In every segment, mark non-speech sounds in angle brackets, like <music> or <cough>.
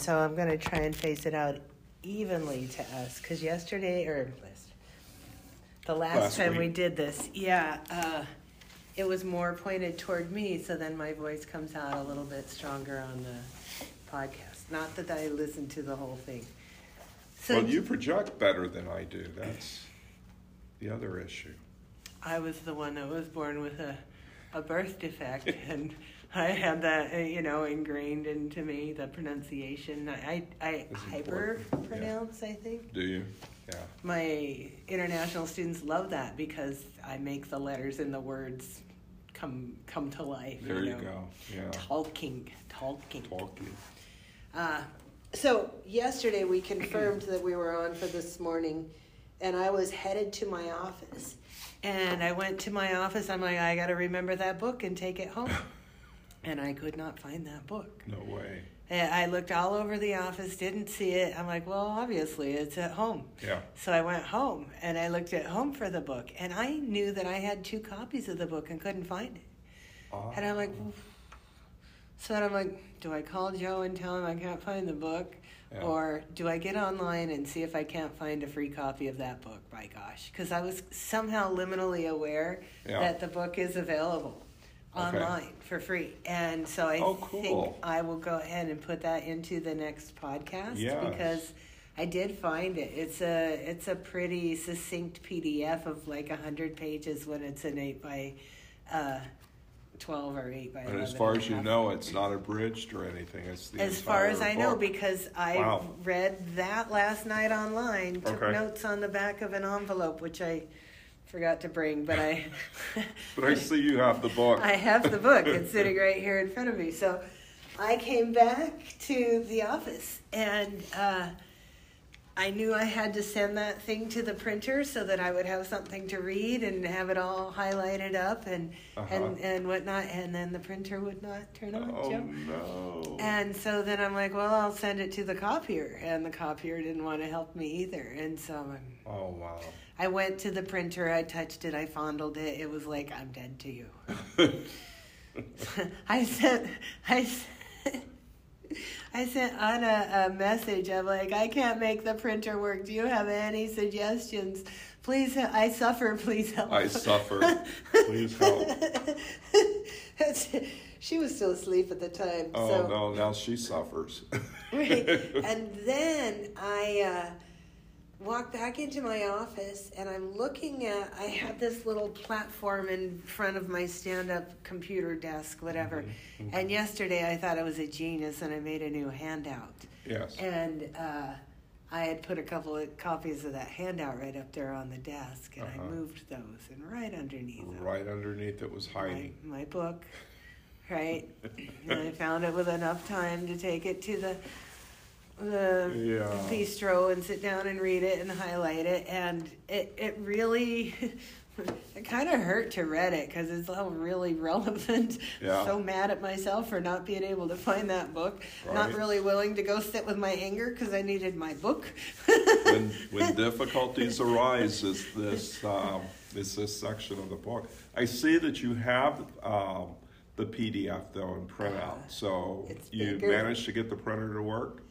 And so I'm going to try and face it out evenly to us because yesterday, or the last, Last time we did this, yeah, uh, it was more pointed toward me, so then my voice comes out a little bit stronger on the podcast. Not that I listened to the whole thing. So Well, you project better than I do. That's the other issue. I was the one that was born with a, a birth defect, <laughs> and I had that, uh, you know, ingrained into me, the pronunciation. I, I It's hyper important, yeah. pronounce, I think. Do you? Yeah. My international students love that because I make the letters in the words come come to life. There you know. go. Yeah. Talking, talking. Talking. Uh, so yesterday we confirmed that we were on for this morning, and I was headed to my office. And I went to my office. I'm like, I got to remember that book and take it home. <laughs> and I could not find that book. No way. And I looked all over the office, didn't see it. I'm like, well, obviously it's at home. Yeah. So I went home and I looked at home for the book, and I knew that I had two copies of the book and couldn't find it. Ah. And I'm like, so then I'm like, do I call Joe and tell him I can't find the book? Yeah. Or do I get online and see if I can't find a free copy of that book? By gosh, because I was somehow liminally aware Yeah. that the book is available Okay. online for free, and so I Oh, think. I will go ahead and put that into the next podcast Yes. because I did find it. It's a it's a pretty succinct PDF of like a hundred pages when it's an eight by uh, twelve or eight by. And as far and as you know, it's not abridged or anything. It's the As far as I entire know, because I Wow. read that last night online, took Okay. notes on the back of an envelope, which I forgot to bring, but I. <laughs> But I see you have the book. I have the book. It's <laughs> sitting right here in front of me. So I came back to the office and uh, I knew I had to send that thing to the printer so that I would have something to read and have it all highlighted up and Uh-huh. and, and whatnot. And then the printer would not turn on, oh Joe. no. And so then I'm like, well, I'll send it to the copier. And the copier didn't want to help me either. And so I'm, oh wow. I went to the printer, I touched it, I fondled it. It was like, I'm dead to you. <laughs> <laughs> I sent, I sent, I sent Anna a message. I'm like, I can't make the printer work. Do you have any suggestions? Please, I suffer. Please help. I suffer. <laughs> Please help. she was still asleep at the time. Oh so. no, now she suffers. right. And then I uh, walk back into my office and I'm looking at, I have this little platform in front of my stand up computer desk, whatever. Mhm. And yesterday I thought I was a genius and I made a new handout. yes. And uh, I had put a couple of copies of that handout right up there on the desk and I Uh-huh. moved those and right underneath them Right underneath it was my, hiding. my book, right? <laughs> and I found it with enough time to take it to the the Yeah. bistro and sit down and read it and highlight it, and it it really. <laughs> It kind of hurt to read it because it's all really relevant. Yeah. So mad at myself for not being able to find that book. Not really willing to go sit with my anger because I needed my book. when when <laughs> difficulties arise, is this um, is this section of the book? I see that you have um, the PDF though in printout, so you managed to get the printer to work.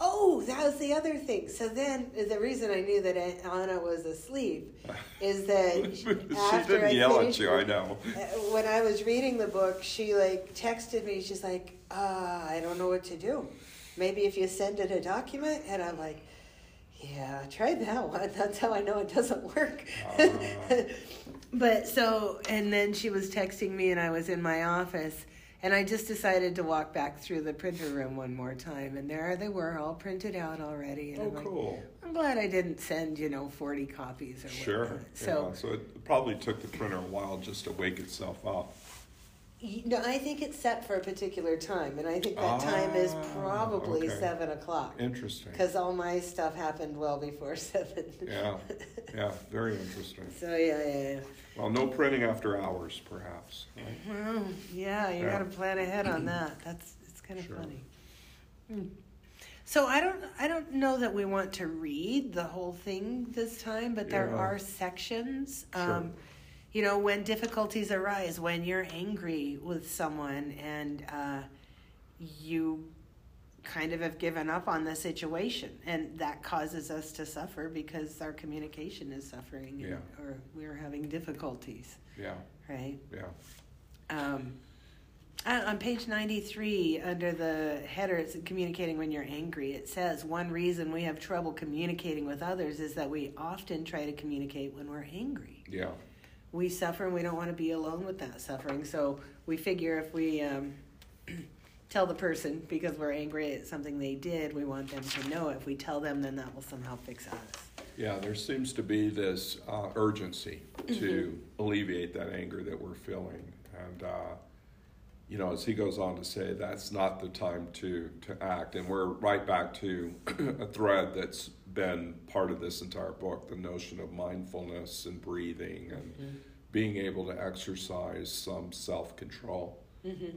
Oh, that was the other thing. So then, the reason I knew that Anna was asleep is that <laughs> she didn't I yell at you. I know. uh, When I was reading the book, she like texted me. She's like, uh, "I don't know what to do. Maybe if you send it a document." And I'm like, "Yeah, I tried that <laughs> one. That's how I know it doesn't work." Ah. <laughs> but so, and then she was texting me, and I was in my office. And I just decided to walk back through the printer room one more time, and there they were, all printed out already. And Oh, I'm like, cool. I'm glad I didn't send, you know, 40 copies or whatever. Sure. whatnot. So, yeah, so it probably took the printer a while just to wake itself up. you know, I think it's set for a particular time, and I think that time is Ah, probably okay. 7 o'clock. Interesting. Because all my stuff happened well before <laughs> 7. Yeah. Yeah. Very interesting. So, yeah, yeah, yeah. Well, no printing after hours, perhaps. Right? Well, yeah, you Yeah. got to plan ahead on that. <clears throat> That's it's kind of Sure. funny. Hmm. So I don't I don't know that we want to read the whole thing this time, but there Yeah. are sections. Sure. Um, you know, when difficulties arise, when you're angry with someone and uh, you kind of have given up on the situation, and that causes us to suffer because our communication is suffering, and, Yeah. or we're having difficulties, Yeah, right? yeah, Um, on on page 93, under the header, it's communicating when you're angry. It says one reason we have trouble communicating with others is that we often try to communicate when we're angry. yeah, We suffer and we don't want to be alone with that suffering. So we figure if we um, tell the person because we're angry at something they did, we want them to know. If we tell them, then that will somehow fix us. yeah. There seems to be this uh, urgency to alleviate that anger that we're feeling, and uh, you know, as he goes on to say, that's not the time to to act. And we're right back to <clears throat> a thread that's been part of this entire book: the notion of mindfulness and breathing and being able to exercise some self control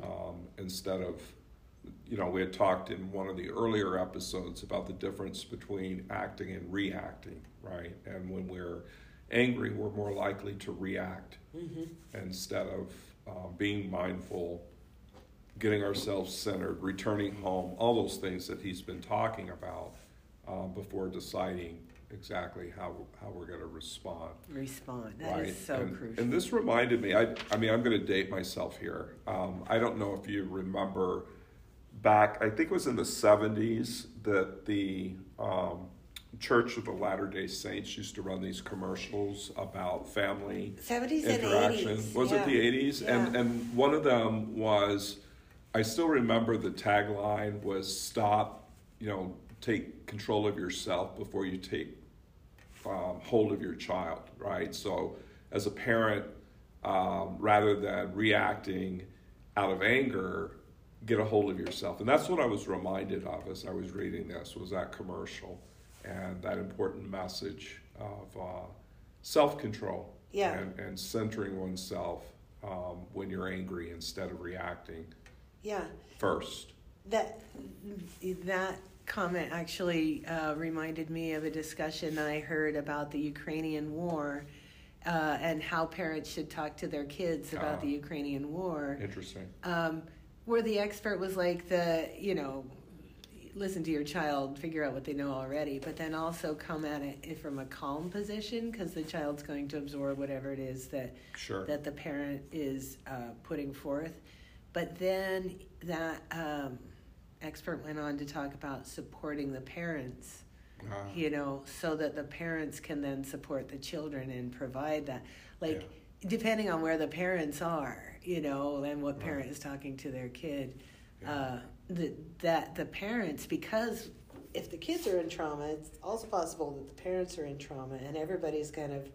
um, instead of you know, we had talked in one of the earlier episodes about the difference between acting and reacting, right? And when we're angry, we're more likely to react instead of uh, being mindful, getting ourselves centered, returning home, all those things that he's been talking about uh, before deciding exactly how, how we're going to respond Respond. That is right? so and, crucial. And this reminded me. I, I mean, I'm going to date myself here. Um, I don't know if you remember back. I think it was in the '70s that the um, Church of the Latter Day Saints used to run these commercials about family 70s and interaction. 80s. Was yeah. it the '80s? And and one of them was. I still remember the tagline was "Stop, you know, take control of yourself before you take um, hold of your child, right? So, as a parent, um, rather than reacting out of anger, get a hold of yourself. And that's what I was reminded of as I was reading this was that commercial and that important message of uh, self-control Yeah. and, and centering oneself um, when you're angry instead of reacting Yeah. first. That that comment actually uh, reminded me of a discussion I heard about the Ukrainian war uh, and how parents should talk to their kids about Ah. the Ukrainian war. Interesting. Um, where the expert was like the you know listen to your child figure out what they know already but then also come at it from a calm position because the child's going to absorb whatever it is that Sure. that the parent is uh, putting forth. But then that um, expert went on to talk about supporting the parents, Ah, you know, so that the parents can then support the children and provide that. Like, depending on where the parents are, you know, and what Right. parent is talking to their kid, Yeah. uh, the, that the parents, because if the kids are in trauma, it's also possible that the parents are in trauma and everybody's kind of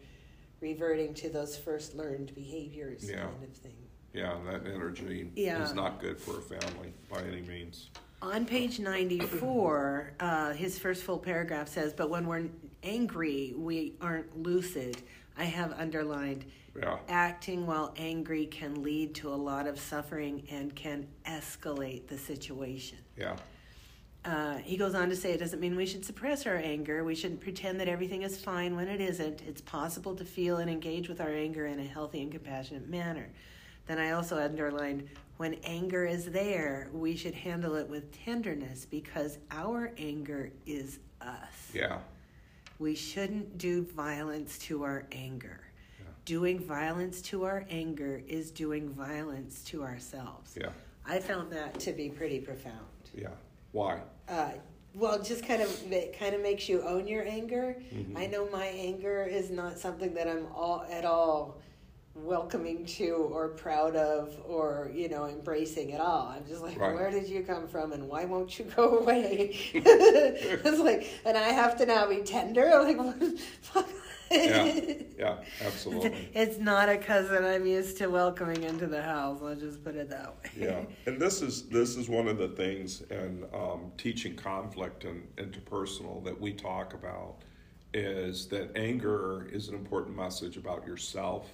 reverting to those first learned behaviors Yeah. kind of thing. yeah, that energy Yeah. is not good for a family by any means. On page 94, uh, his first full paragraph says, But when we're angry, we aren't lucid. I have underlined, Yeah. acting while angry can lead to a lot of suffering and can escalate the situation. Yeah. Uh, he goes on to say it doesn't mean we should suppress our anger. We shouldn't pretend that everything is fine when it isn't. It's possible to feel and engage with our anger in a healthy and compassionate manner. Then I also underlined when anger is there, we should handle it with tenderness because our anger is us. Yeah. We shouldn't do violence to our anger. Doing violence to our anger is doing violence to ourselves. Yeah. I found that to be pretty profound Yeah. Why? uh, well, just kind of it kind of makes you own your anger. Mhm. I know my anger is not something that I'm all at all welcoming to or proud of or you know embracing at all. I'm just like, Right. where did you come from and why won't you go away? <laughs> <laughs> it's like, and I have to now be tender. Like, what <laughs> the fuck? Yeah. <laughs> Yeah. Absolutely. It's not a cousin I'm used to welcoming into the house. I'll just put it that way. yeah. And this is this is one of the things in um, teaching conflict and interpersonal that we talk about is that anger is an important message about yourself,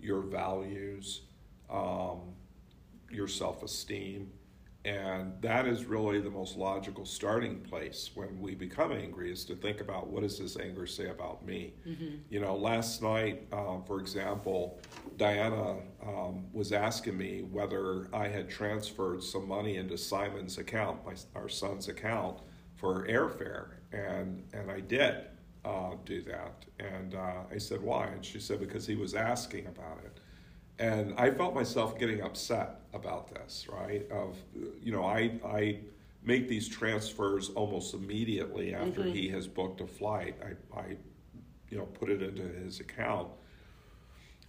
your values, um, your self esteem, And that is really the most logical starting place when we become angry is to think about what does this anger say about me? Mm-hmm. You know, last night, um, for example, Diana um, was asking me whether I had transferred some money into Simon's account, my, our son's account, for airfare, and and I did uh, do that. And uh, I said why, and she said because he was asking about it. And I felt myself getting upset about this, right? Of, you know, I, I make these transfers almost immediately after mm-hmm. he has booked a flight. I, I, you know, put it into his account.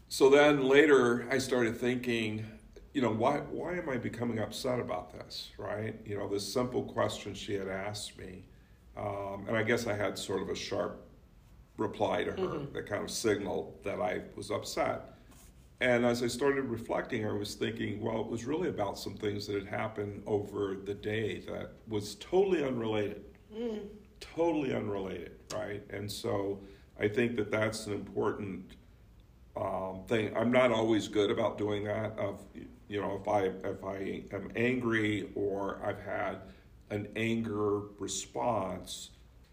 So then later I started thinking, you know, why, why am I becoming upset about this, right? You know, this simple question she had asked me. Um, and I guess I had sort of a sharp reply to her mm-hmm. that kind of signaled that I was upset. And as I started reflecting, I was thinking, well, it was really about some things that had happened over the day that was totally unrelated. Mm. Totally unrelated, right? And so I think that that's an important um, thing. I'm not always good about doing that. Of you know, if I if I am angry or I've had an anger response,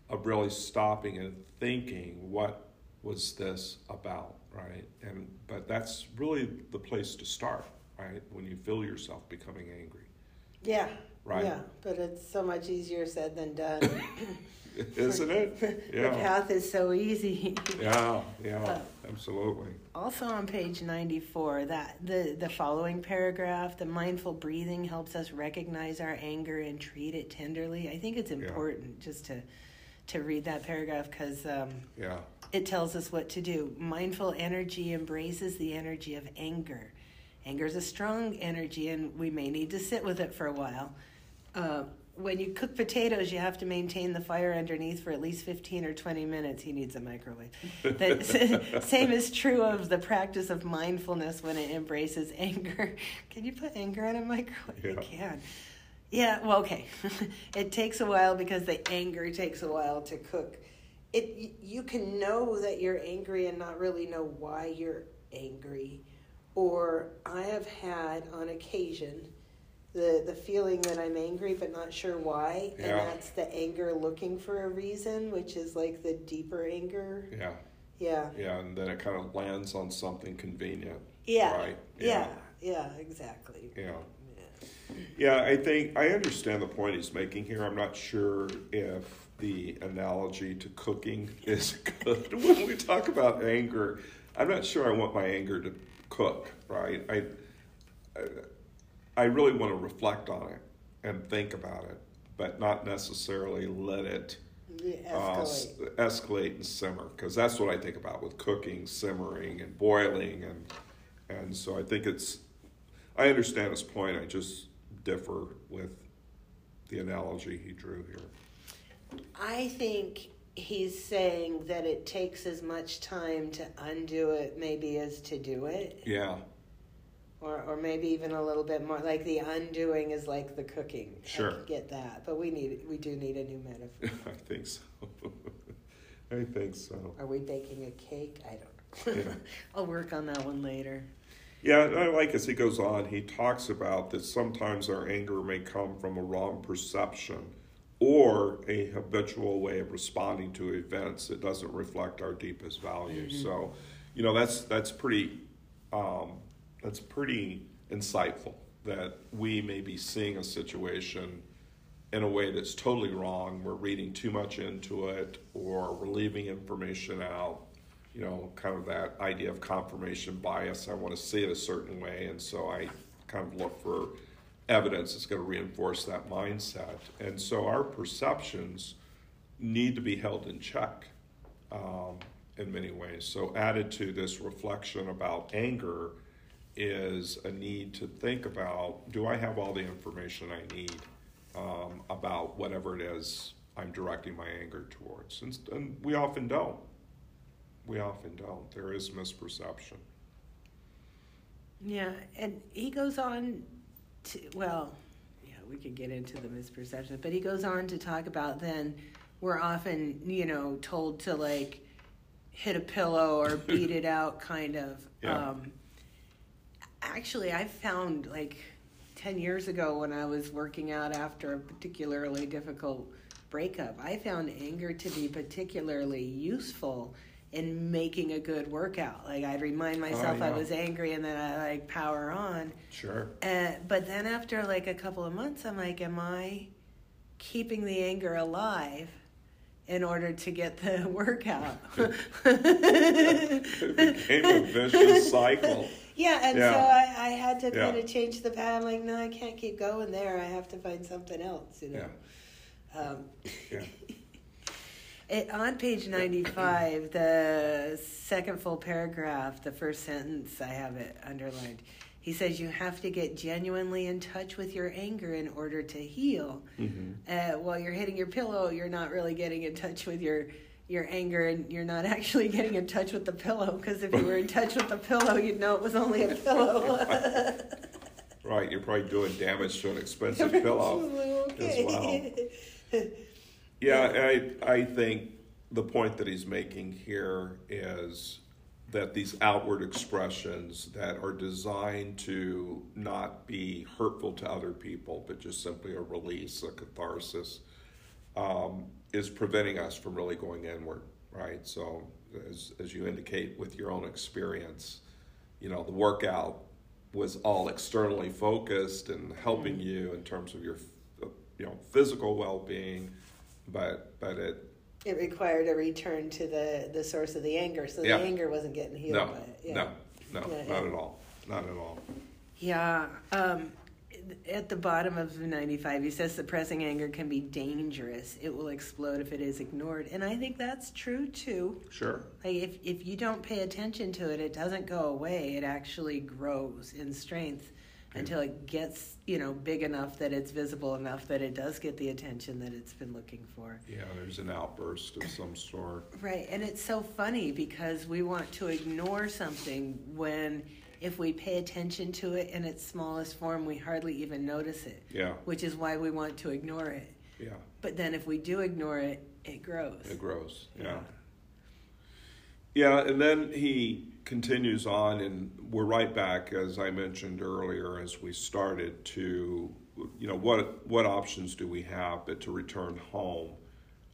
of really stopping and thinking, what was this about? right? And but that's really the place to start, right? When you feel yourself becoming angry. Yeah. Right. Yeah, but it's so much easier said than done. <laughs> Isn't it? <laughs> Yeah. the path is so easy. yeah, yeah, uh, absolutely. Also on page 94, that the the following paragraph, the mindful breathing helps us recognize our anger and treat it tenderly. I think it's important yeah. just to to read that paragraph because um, yeah it tells us what to do. Mindful energy embraces the energy of anger. Anger is a strong energy, and we may need to sit with it for a while. Uh, when you cook potatoes, you have to maintain the fire underneath for at least 15 or 20 minutes. He needs a microwave. The <laughs> <laughs> same is true of the practice of mindfulness when it embraces <laughs> anger. Can you put anger in a microwave? Yeah. You can. Yeah, well, okay. <laughs> it takes a while because the anger takes a while to cook. It you can know that you're angry and not really know why you're angry. Or i have had on occasion the the feeling that i'm angry but not sure why yeah. and that's the anger looking for a reason which is like the deeper anger. Yeah. Yeah. Yeah and then it kind of lands on something convenient. Yeah. Right? Yeah. Yeah, yeah exactly. Yeah yeah, I think I understand the point he's making here. I'm not sure if the analogy to cooking is <laughs> good when we talk about anger. I'm not sure I want my anger to cook, right? I, I, really want to reflect on it and think about it, but not necessarily let it uh, escalate. Uh, escalate and simmer, because that's what I think about with cooking, simmering, and boiling, and and so I think it's. I understand his point. I just differ with the analogy he drew here. I think he's saying that it takes as much time to undo it maybe as to do it. Yeah. Or, or maybe even a little bit more like the undoing is like the cooking. Sure. Get that, but we need we do need a new metaphor. <laughs> I think so. <laughs> I think so. Are we baking a cake? I don't know. Yeah. <laughs> I'll work on that one later. Yeah, I like as he goes on, he talks about that sometimes our anger may come from a wrong perception or a habitual way of responding to events that doesn't reflect our deepest values. Mm-hmm. So, you know, that's that's pretty um, that's pretty insightful that we may be seeing a situation in a way that's totally wrong. We're reading too much into it, or we're leaving information out. You know, kind of that idea of confirmation bias. I want to see it a certain way, and so I kind of look for evidence that's going to reinforce that mindset. And so our perceptions need to be held in check um, in many ways. So, added to this reflection about anger is a need to think about do I have all the information I need um, about whatever it is I'm directing my anger towards? And, and we often don't. We often don't. There is misperception. Yeah, and he goes on to, well, yeah, we could get into the misperception, but he goes on to talk about then we're often, you know, told to like hit a pillow or <laughs> beat it out, kind of. Yeah. Um, actually, I found like 10 years ago when I was working out after a particularly difficult breakup, I found anger to be particularly useful in making a good workout. Like I'd remind myself Oh, yeah. I was angry and then I like power on. Sure. Uh, but then after like a couple of months, I'm like, am I keeping the anger alive in order to get the <laughs> workout? <laughs> It became a vicious cycle. <laughs> Yeah, and Yeah. so I, I had to Yeah. kind of change the path. I'm like, no, I can't keep going there. I have to find something else, you know. Um, Yeah. It, on page 95, the second full paragraph, the first sentence, I have it underlined. He says, You have to get genuinely in touch with your anger in order to heal. hmm Uh, while you're hitting your pillow, you're not really getting in touch with your your anger, and you're not <laughs> actually getting in touch with the pillow. Because if you were in <laughs> touch with the pillow, you'd know it was only a pillow. <laughs> Right, you're probably doing damage to an expensive pillow. okay. well. Yeah, I, I think the point that he's making here is that these outward expressions that are designed to not be hurtful to other people, but just simply a release, a catharsis, um, is preventing us from really going inward, right? So, as, as you indicate with your own experience, you know, the workout was all externally focused and helping you in terms of your, you know, physical well-being, but but it It required a return to the, the source of the anger, so Yeah. the anger wasn't getting healed no by. Yeah. no no Yeah, not yeah. at all not at all Yeah. Um, at the bottom of 95, he says suppressing anger can be dangerous. It will explode if it is ignored. And I think that's true too. sure Like if, if you don't pay attention to it, it doesn't go away. It actually grows in strength until it gets, you know, big enough that it's visible enough that it does get the attention that it's been looking for. yeah there's an outburst of some sort Right, and it's so funny because we want to ignore something when if we pay attention to it in its smallest form, we hardly even notice it, yeah which is why we want to ignore it. yeah But then if we do ignore it, it grows. it grows yeah. Yeah. Yeah, and then he continues on, and we're right back, as I mentioned earlier, as we started to, you know, what what options do we have but to return home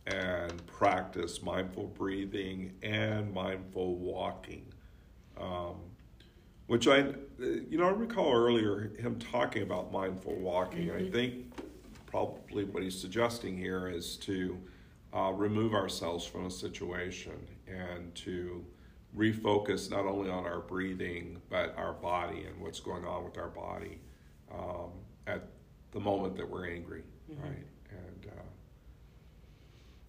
and practice mindful breathing and mindful walking, um, which I, you know, I recall earlier him talking about mindful walking. I think probably what he's suggesting here is to uh, remove ourselves from a situation and to refocus not only on our breathing but our body and what's going on with our body um, at the moment that we're angry, right? And uh,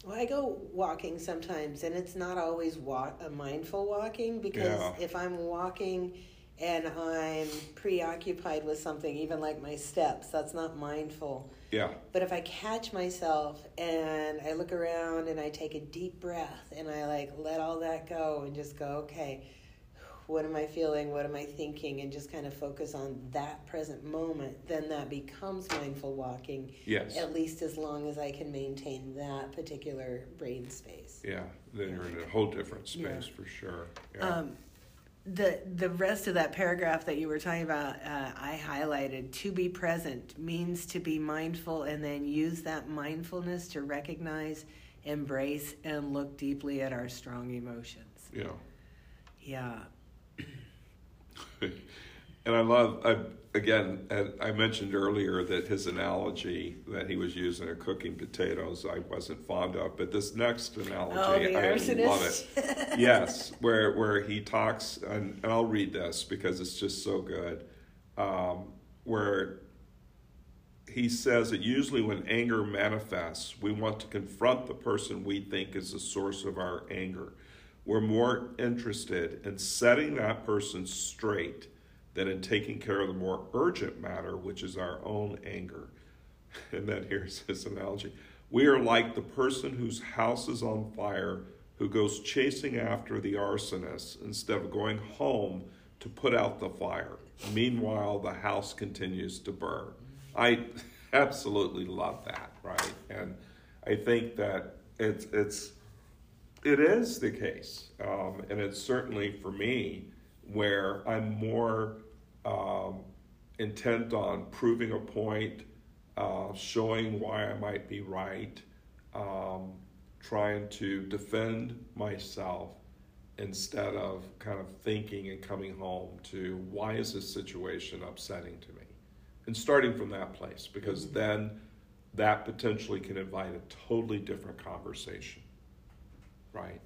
Well, I go walking sometimes, and it's not always walk, a mindful walking because Yeah. if I'm walking and I'm preoccupied with something, even like my steps, that's not mindful. yeah, But if I catch myself and I look around and I take a deep breath and I like let all that go and just go, okay, what am I feeling? What am I thinking? And just kind of focus on that present moment, then that becomes mindful walking, yes, at least as long as I can maintain that particular brain space. yeah. Then you're in a whole different space Yeah. for sure. Yeah. Um, the the rest of that paragraph that you were talking about, uh, I highlighted. To be present means to be mindful, and then use that mindfulness to recognize, embrace, and look deeply at our strong emotions. yeah. Yeah, <laughs> And I love, I, again, I mentioned earlier that his analogy that he was using of cooking potatoes, I wasn't fond of, but this next analogy, oh, I arsonist. love it. <laughs> yes, where where he talks, and, and I'll read this because it's just so good. Um, where he says that usually when anger manifests, we want to confront the person we think is the source of our anger. We're more interested in setting that person straight than in taking care of the more urgent matter, which is our own anger. <laughs> And then here's his analogy We are like the person whose house is on fire who goes chasing after the arsonist instead of going home to put out the fire. Meanwhile, the house continues to burn. I <laughs> absolutely love that, right? And I think that it's it's it is the case, um, and it's certainly for me where I'm more um, intent on proving a point, uh, showing why I might be right, um, trying to defend myself instead of kind of thinking and coming home to why is this situation upsetting to me? And starting from that place, because mm-hmm. then that potentially can invite a totally different conversation, right?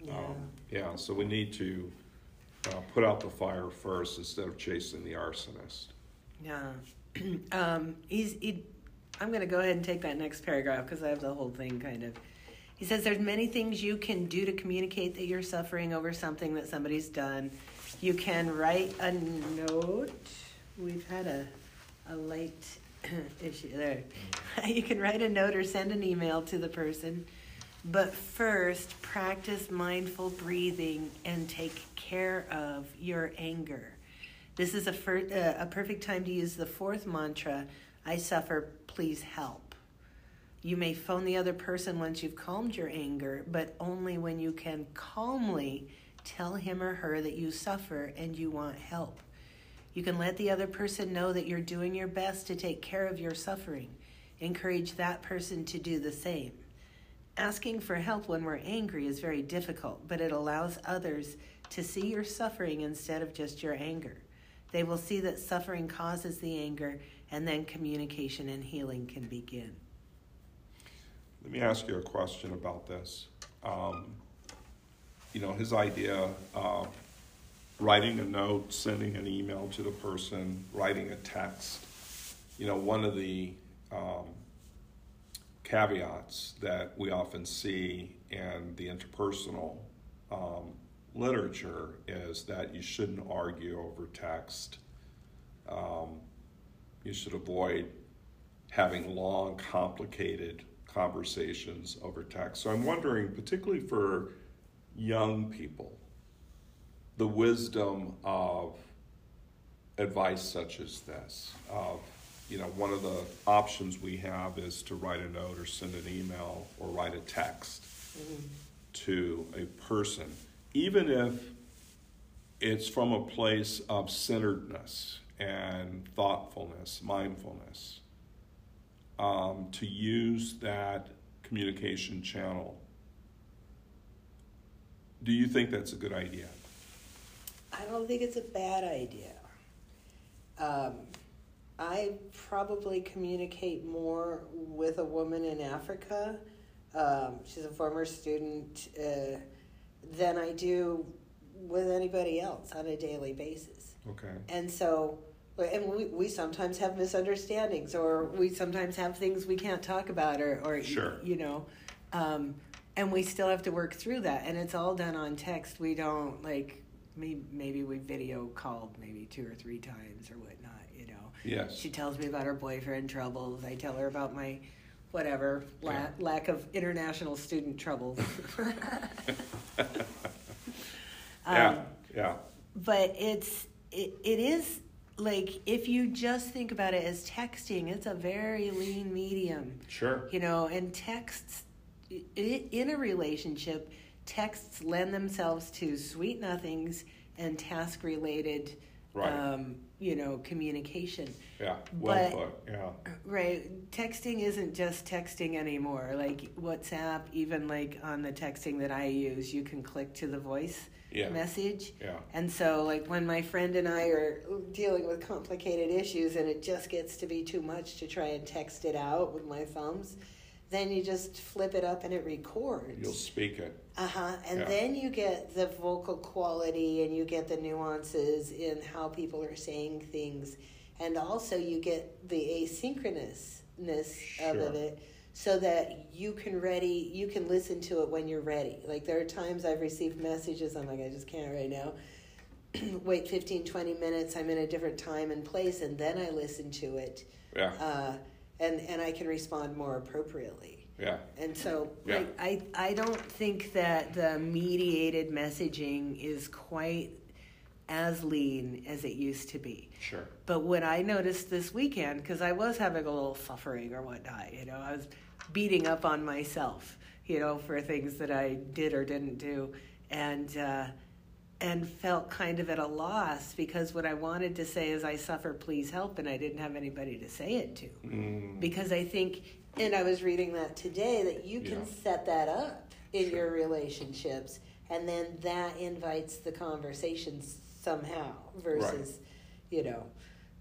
Yeah. Um, yeah, so we need to uh, put out the fire first instead of chasing the arsonist. Yeah. <clears throat> um, he's, he, I'm going to go ahead and take that next paragraph because I have the whole thing kind of. He says there's many things you can do to communicate that you're suffering over something that somebody's done. You can write a note. We've had a, a late <clears throat> issue there. <laughs> you can write a note or send an email to the person. But first, practice mindful breathing and take care of your anger. This is a, fir- uh, a perfect time to use the fourth mantra I suffer, please help. You may phone the other person once you've calmed your anger, but only when you can calmly tell him or her that you suffer and you want help. You can let the other person know that you're doing your best to take care of your suffering. Encourage that person to do the same. Asking for help when we're angry is very difficult, but it allows others to see your suffering instead of just your anger. They will see that suffering causes the anger, and then communication and healing can begin. Let me ask you a question about this. Um, you know, his idea of writing a note, sending an email to the person, writing a text. You know, one of the um, caveats that we often see in the interpersonal um, literature is that you shouldn't argue over text. Um, you should avoid having long, complicated conversations over text. So I'm wondering, particularly for young people, the wisdom of advice such as this of you know one of the options we have is to write a note or send an email or write a text mm-hmm. to a person even if it's from a place of centeredness and thoughtfulness, mindfulness, um, to use that communication channel. Do you think that's a good idea? I don't think it's a bad idea. Um, I probably communicate more with a woman in Africa. Um, she's a former student. Uh, than I do with anybody else on a daily basis. Okay. And so, and we, we sometimes have misunderstandings or we sometimes have things we can't talk about or, or sure. you know, um, and we still have to work through that. And it's all done on text. We don't like, maybe, maybe we video called maybe two or three times or whatnot. Yes. She tells me about her boyfriend troubles. I tell her about my whatever la- yeah. lack of international student troubles. <laughs> <laughs> yeah, um, yeah. But it's it, it is like if you just think about it as texting, it's a very lean medium. Sure. You know, and texts in a relationship, texts lend themselves to sweet nothings and task related right. um, you know, communication. Yeah, well but, put. Yeah. Right. Texting isn't just texting anymore. Like WhatsApp, even like on the texting that I use, you can click to the voice yeah. message. Yeah. And so, like, when my friend and I are dealing with complicated issues and it just gets to be too much to try and text it out with my thumbs, then you just flip it up and it records. You'll speak it. Uh huh. And yeah. then you get the vocal quality and you get the nuances in how people are saying things. And also you get the asynchronousness sure. of it so that you can ready you can listen to it when you're ready. Like there are times I've received messages, I'm like, I just can't right now. <clears throat> Wait 15, 20 minutes, I'm in a different time and place, and then I listen to it. Yeah. Uh, and and I can respond more appropriately. Yeah. And so yeah. I, I I don't think that the mediated messaging is quite as lean as it used to be. Sure. But what I noticed this weekend, because I was having a little suffering or whatnot, you know, I was beating up on myself, you know, for things that I did or didn't do, and uh, and felt kind of at a loss because what I wanted to say is, I suffer, please help, and I didn't have anybody to say it to. Mm, Because I think, and I was reading that today, that you can Yeah. set that up in Sure. your relationships, and then that invites the conversation somehow versus, you know,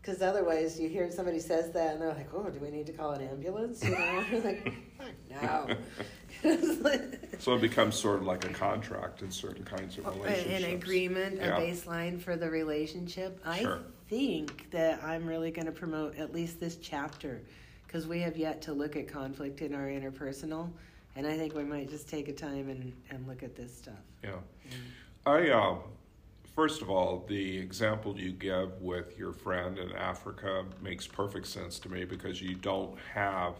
because otherwise you hear somebody says that and they're like, oh, do we need to call an ambulance? You know, <laughs> like, no. <laughs> <laughs> So it becomes sort of like a contract in certain kinds of relationships. an agreement, Yeah. a baseline for the relationship. Sure. I think that I'm really going to promote at least this chapter because we have yet to look at conflict in our interpersonal, and I think we might just take a time and, and look at this stuff. Yeah. I, um, first of all, the example you give with your friend in Africa makes perfect sense to me because you don't have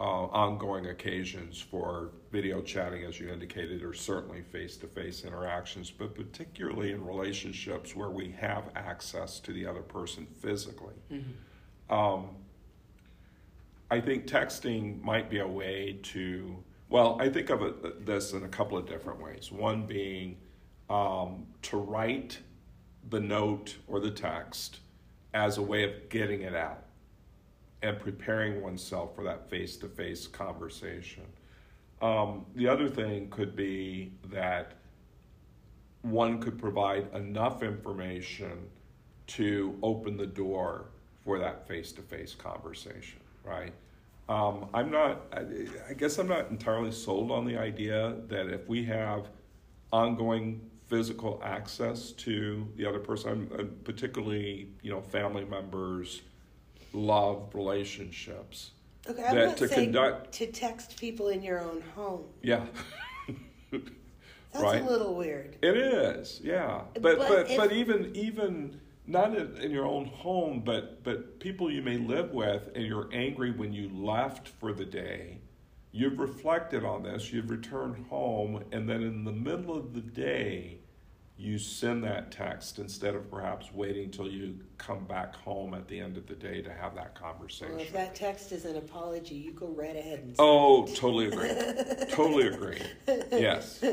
uh, ongoing occasions for video chatting, as you indicated, or certainly face to face interactions, but particularly in relationships where we have access to the other person physically. Um, I think texting might be a way to, well, I think of it, this in a couple of different ways. One being um, to write the note or the text as a way of getting it out and preparing oneself for that face to face conversation. Um, the other thing could be that one could provide enough information to open the door for that face to face conversation, right? Um, I'm not, I, I guess I'm not entirely sold on the idea that if we have ongoing physical access to the other person, particularly, you know, family members, love relationships. Okay, I'm That not to saying conduct- to text people in your own home. Yeah. <laughs> That's Right. a little weird. It is, yeah. But But but but, even even not in, in your own home, but but people you may live with, and you're angry when you left for the day. You've reflected on this. You've returned home, and then in the middle of the day, you send that text instead of perhaps waiting till you come back home at the end of the day to have that conversation. Well, if that text is an apology, you go right ahead and. Oh, totally agree. <laughs> totally agree. Yes.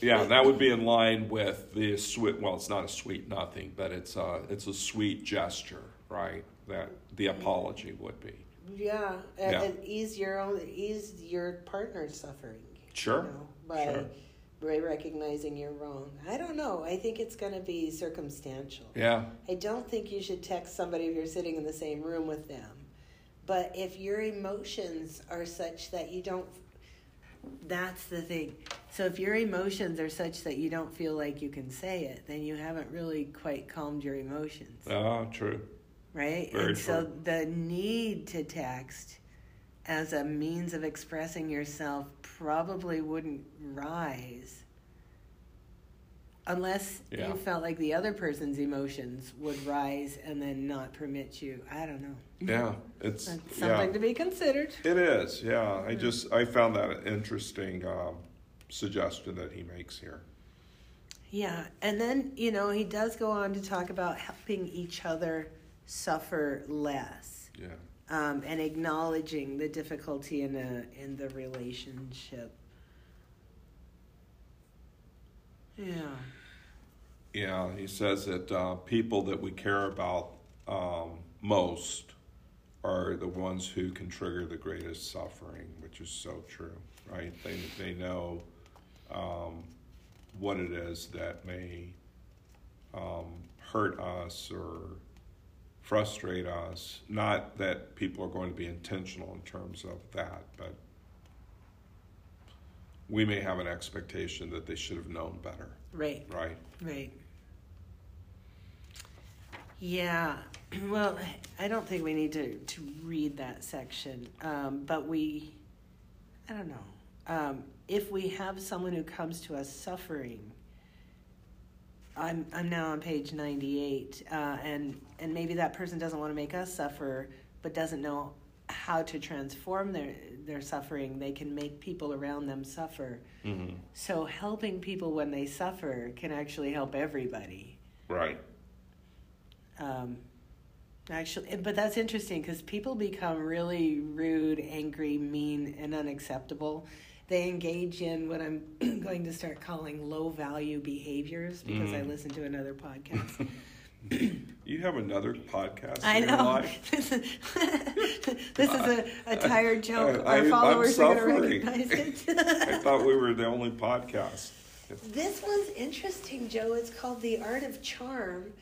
Yeah, that would be in line with the sweet. Well, it's not a sweet nothing, but it's a it's a sweet gesture, right? That the mm-hmm. apology would be. Yeah, and, Yeah. and ease your own, ease your partner's suffering. Sure, You know, by, sure. Recognizing you're wrong. I don't know. I think it's going to be circumstantial. Yeah. I don't think you should text somebody if you're sitting in the same room with them. But if your emotions are such that you don't, that's the thing. So if your emotions are such that you don't feel like you can say it, then you haven't really quite calmed your emotions Ah, true. right? Very and so the need to text as a means of expressing yourself probably wouldn't rise unless Yeah. you felt like the other person's emotions would rise and then not permit you. I don't know. Yeah, <laughs> it's That's yeah. something to be considered. It is. Yeah, I just I found that an interesting um, suggestion that he makes here. Yeah, and then you know he does go on to talk about helping each other suffer less. Yeah. Um, and acknowledging the difficulty in a in the relationship. Yeah. Yeah, he says that uh, people that we care about um, most are the ones who can trigger the greatest suffering, which is so true, right? They, they know um, what it is that may um, hurt us or frustrate us. Not that people are going to be intentional in terms of that, but we may have an expectation that they should have known better, Right. right? Right. Yeah. <clears throat> Well, I don't think we need to, to read that section, um, but we, I don't know. Um, if we have someone who comes to us suffering, I'm I'm now on page ninety eight, uh, and and maybe that person doesn't want to make us suffer, but doesn't know how to transform their their suffering. They can make people around them suffer. Mm-hmm. So helping people when they suffer can actually help everybody. Right. Um, actually, but that's interesting because people become really rude, angry, mean, and unacceptable, they engage in what I'm <clears throat> going to start calling low value behaviors because mm. I listen to another podcast. <laughs> you have another podcast. I know. <laughs> this is, <laughs> this is a, a tired joke. I, Our followers are going to recognize it. I thought we were the only podcast. This one's interesting, Joe. It's called The Art of Charm,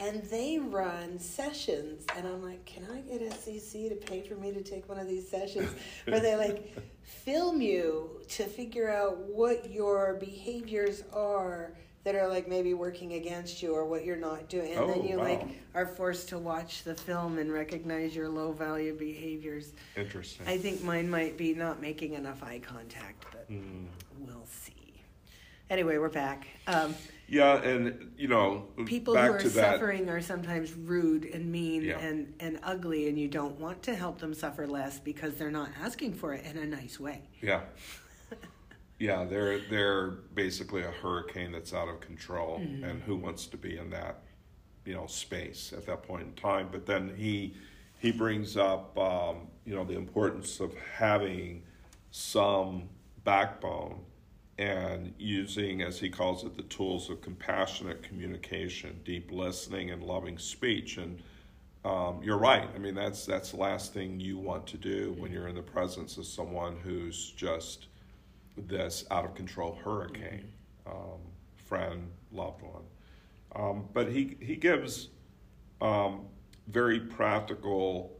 and they run sessions. And I'm like, can I get SCC to pay for me to take one of these sessions <laughs> where they like film you to figure out what your behaviors are that are like maybe working against you or what you're not doing and oh, then you wow. like are forced to watch the film and recognize your low value behaviors interesting i think mine might be not making enough eye contact but mm. we'll see anyway we're back um, yeah, and you know, people who are suffering are sometimes rude and mean yeah. and and ugly, and you don't want to help them suffer less because they're not asking for it in a nice way. Yeah. <laughs> yeah, they're they're basically a hurricane that's out of control, mm-hmm. and who wants to be in that, you know, space at that point in time? But then he he brings up, um, you know, the importance of having some backbone and using, as he calls it, the tools of compassionate communication, deep listening, and loving speech. And um, you're right. I mean, that's that's the last thing you want to do when you're in the presence of someone who's just this out of control hurricane, um, friend, loved one. Um, but he he gives um, very practical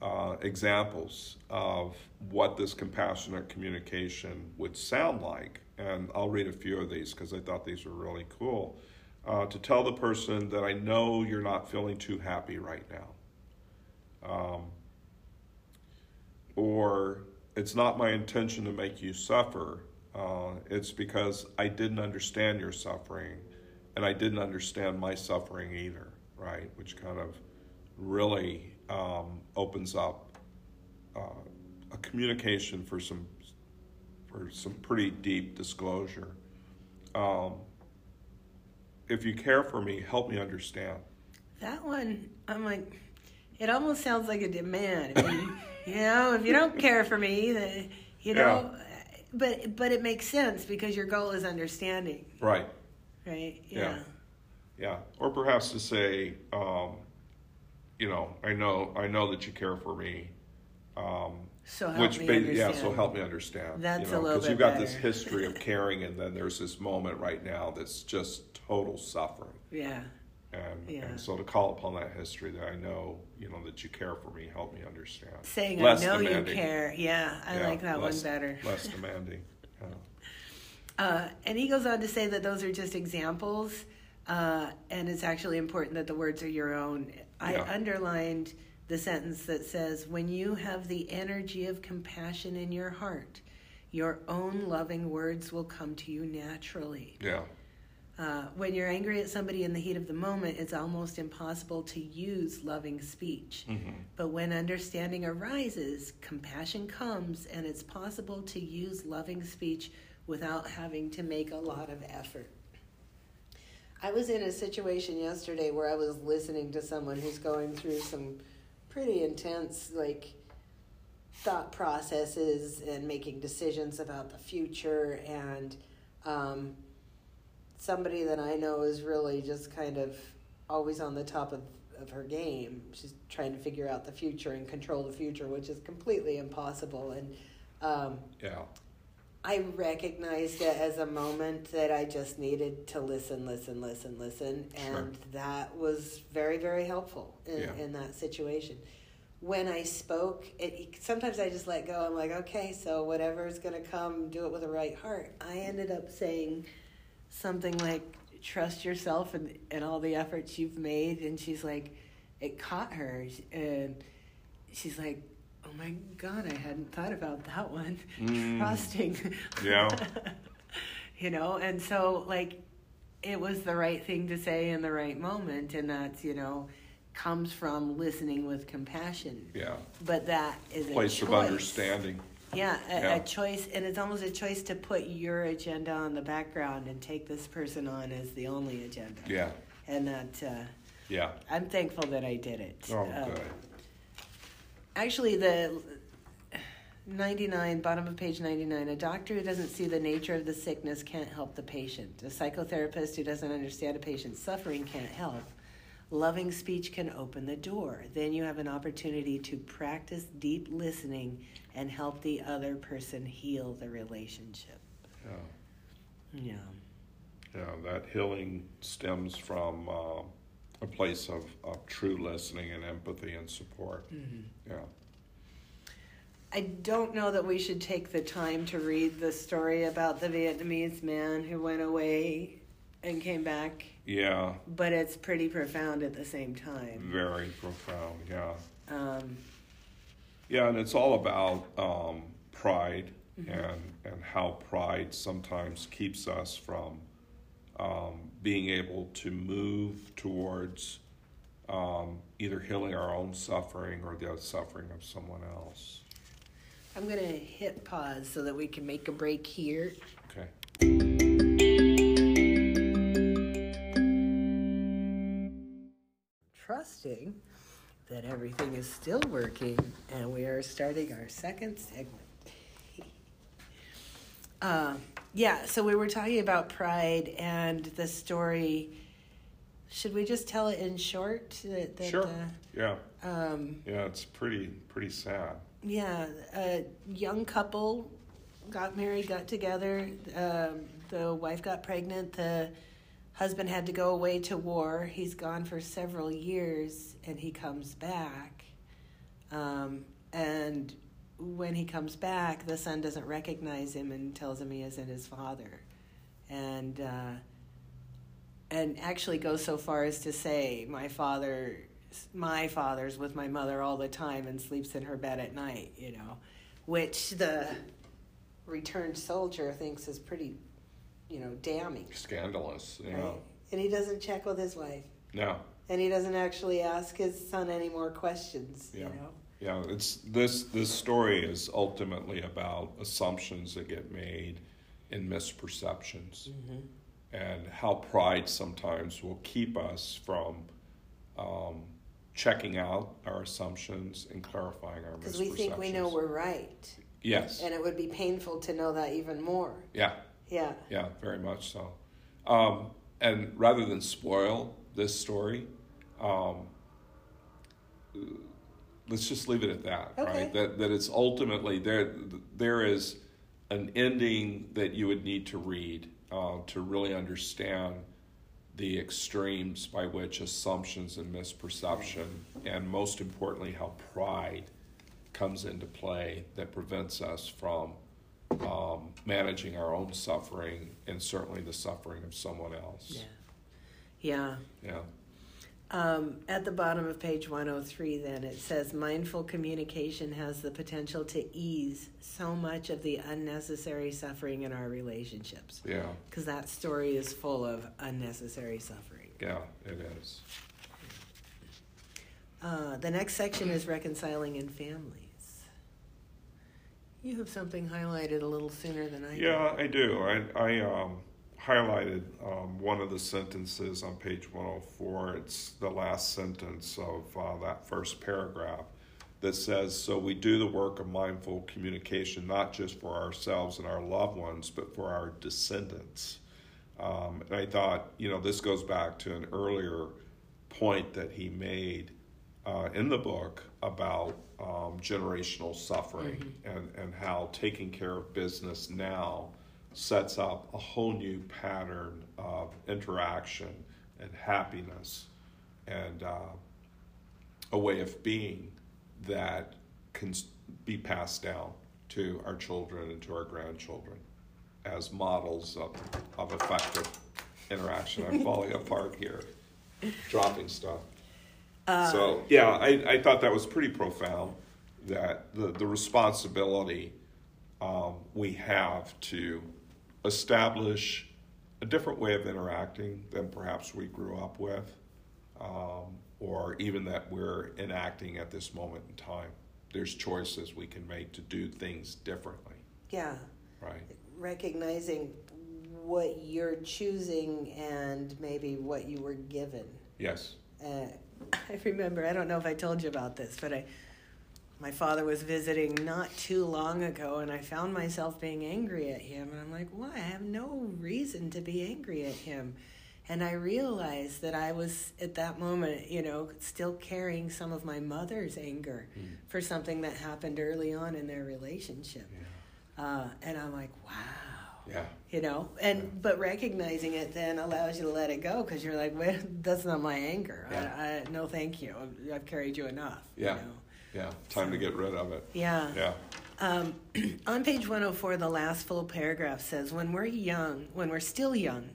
uh, examples of what this compassionate communication would sound like and I'll read a few of these because I thought these were really cool. Uh, to tell the person that I know you're not feeling too happy right now. Um, or it's not my intention to make you suffer. Uh, it's because I didn't understand your suffering and I didn't understand my suffering either, right? Which kind of really um, opens up uh, a communication for some for some pretty deep disclosure. Um, if you care for me, help me understand. That one, I'm like, it almost sounds like a demand. I mean, <laughs> you know, if you don't care for me, then, you know, yeah. but but it makes sense because your goal is understanding. Right. Right. Yeah. Yeah. yeah. Or perhaps to say, um, you know, I know I know that you care for me. Um, so help Which me ba- yeah, so help me understand. That's you know, a little bit because you've got better. this history of caring, and then there's this moment right now that's just total suffering. Yeah. And, yeah. and so to call upon that history that I know, you know, that you care for me, help me understand. Saying less I know demanding. you care. Yeah, I yeah, like that less, one better. Less demanding. Yeah. <laughs> Uh, and he goes on to say that those are just examples, uh, and it's actually important that the words are your own. I underlined the sentence that says, When you have the energy of compassion in your heart, your own loving words will come to you naturally. Yeah. Uh, when you're angry at somebody in the heat of the moment, it's almost impossible to use loving speech. Mm-hmm. But when understanding arises, compassion comes, and it's possible to use loving speech without having to make a lot of effort. I was in a situation yesterday where I was listening to someone who's going through some pretty intense like thought processes and making decisions about the future and um, somebody that I know is really just kind of always on the top of, of her game. She's trying to figure out the future and control the future, which is completely impossible. And um, yeah, I recognized it as a moment that I just needed to listen, listen, listen, listen. And sure. that was very, very helpful in, yeah. in that situation. When I spoke, it, sometimes I just let go. I'm like, okay, so whatever is going to come, do it with a right heart. I ended up saying something like, trust yourself and, and all the efforts you've made. And she's like, it caught her. And she's like, oh my god, I hadn't thought about that one. Mm. Trusting. Yeah. <laughs> you know, and so like it was the right thing to say in the right moment, and that's you know comes from listening with compassion. Yeah. But that is place a place of understanding. Yeah a, yeah, a choice, and it's almost a choice to put your agenda on the background and take this person on as the only agenda. Yeah. And that. Uh, yeah. I'm thankful that I did it. Oh, um, good actually the 99, bottom of page 99. A doctor who doesn't see the nature of the sickness can't help the patient. A psychotherapist who doesn't understand a patient's suffering can't help. Loving speech can open the door. Then you have an opportunity to practice deep listening and help the other person heal the relationship. Yeah. Yeah. Yeah, that healing stems from uh, a place of, of true listening and empathy and support. Mm-hmm. Yeah. I don't know that we should take the time to read the story about the Vietnamese man who went away and came back, Yeah, but it's pretty profound at the same time. very profound. Yeah. Um, Yeah, and it's all about um, pride and, and how pride sometimes keeps us from um, being able to move towards um, either healing our own suffering or the suffering of someone else. I'm going to hit pause so that we can make a break here. Okay. Trusting that everything is still working and we are starting our second segment. Uh, yeah, so we were talking about pride and the story. Should we just tell it in short? That, that, Sure. Yeah. Uh, um, Yeah, it's pretty pretty sad. yeah, a young couple got married, got together. Um, the wife got pregnant. The husband had to go away to war. He's gone for several years, and he comes back. Um, and when he comes back, the son doesn't recognize him and tells him he isn't his father, and uh, and actually goes so far as to say, "My father." My father's with my mother all the time and sleeps in her bed at night, you know, which the returned soldier thinks is pretty, you know, damning. Scandalous. Yeah. Right? And he doesn't check with his wife. No. And he doesn't actually ask his son any more questions, Yeah. you know? Yeah, it's this this story is ultimately about assumptions that get made and misperceptions, and how pride sometimes will keep us from um, checking out our assumptions and clarifying our Because misperceptions. we think we know we're right. yes, And it would be painful to know that even more. yeah, Yeah. yeah, very much so. Um, and rather than spoil this story, um, let's just leave it at that, Okay. right? That that it's ultimately there. There is an ending that you would need to read uh, to really understand the extremes by which assumptions and misperception, and most importantly, how pride comes into play that prevents us from um, managing our own suffering and certainly the suffering of someone else. Yeah. Yeah. Yeah. Um, at the bottom of page 103, then, it says mindful communication has the potential to ease so much of the unnecessary suffering in our relationships. Yeah. Because that story is full of unnecessary suffering. Yeah. It is. Uh, the next section is reconciling in families. You have something highlighted a little sooner than I Yeah, I do. I, I um, highlighted um, one of the sentences on page 104. It's the last sentence of uh, that first paragraph that says, So we do the work of mindful communication, not just for ourselves and our loved ones, but for our descendants. Um, and I thought, you know, this goes back to an earlier point that he made uh, in the book about um, generational suffering and, and how taking care of business now sets up a whole new pattern of interaction and happiness and uh, a way of being that can be passed down to our children and to our grandchildren as models of, of effective interaction. I'm <laughs> falling apart here, dropping stuff. so yeah, I, I thought that was pretty profound. That the the responsibility um, we have to establish a different way of interacting than perhaps we grew up with, um, or even that we're enacting at this moment in time. There's choices we can make to do things differently, Yeah. right? Recognizing what you're choosing and maybe what you were given. Yes. Uh, <laughs> I remember, I don't know if I told you about this, but I my father was visiting not too long ago, and I found myself being angry at him. And I'm like, why? I have no reason to be angry at him. And I realized that I was at that moment, you know, still carrying some of my mother's anger mm. for something that happened early on in their relationship. Yeah. Uh, and I'm like, wow. Yeah. You know, and yeah. but recognizing it then allows you to let it go because you're like, well, <laughs> that's not my anger. Yeah. I, I, no, thank you. I've carried you enough. Yeah. You know? Yeah. Time so, to get rid of it. Yeah. Yeah. Um, <clears throat> on page 104, the last full paragraph says, When we're young, when we're still young,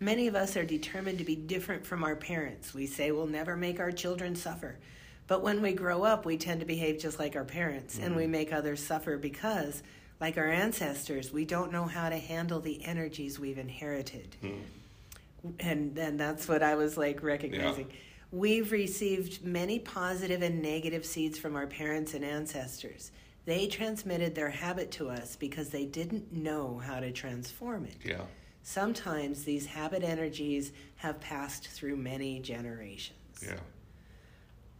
Many of us are determined to be different from our parents. We say we'll never make our children suffer. But when we grow up, we tend to behave just like our parents, mm-hmm. and we mm-hmm. make others suffer because, like our ancestors, we don't know how to handle the energies we've inherited. Mm-hmm. And then that's what I was like recognizing. Yeah. We've received many positive and negative seeds from our parents and ancestors. They transmitted their habit to us because they didn't know how to transform it. Yeah. Sometimes these habit energies have passed through many generations. Yeah.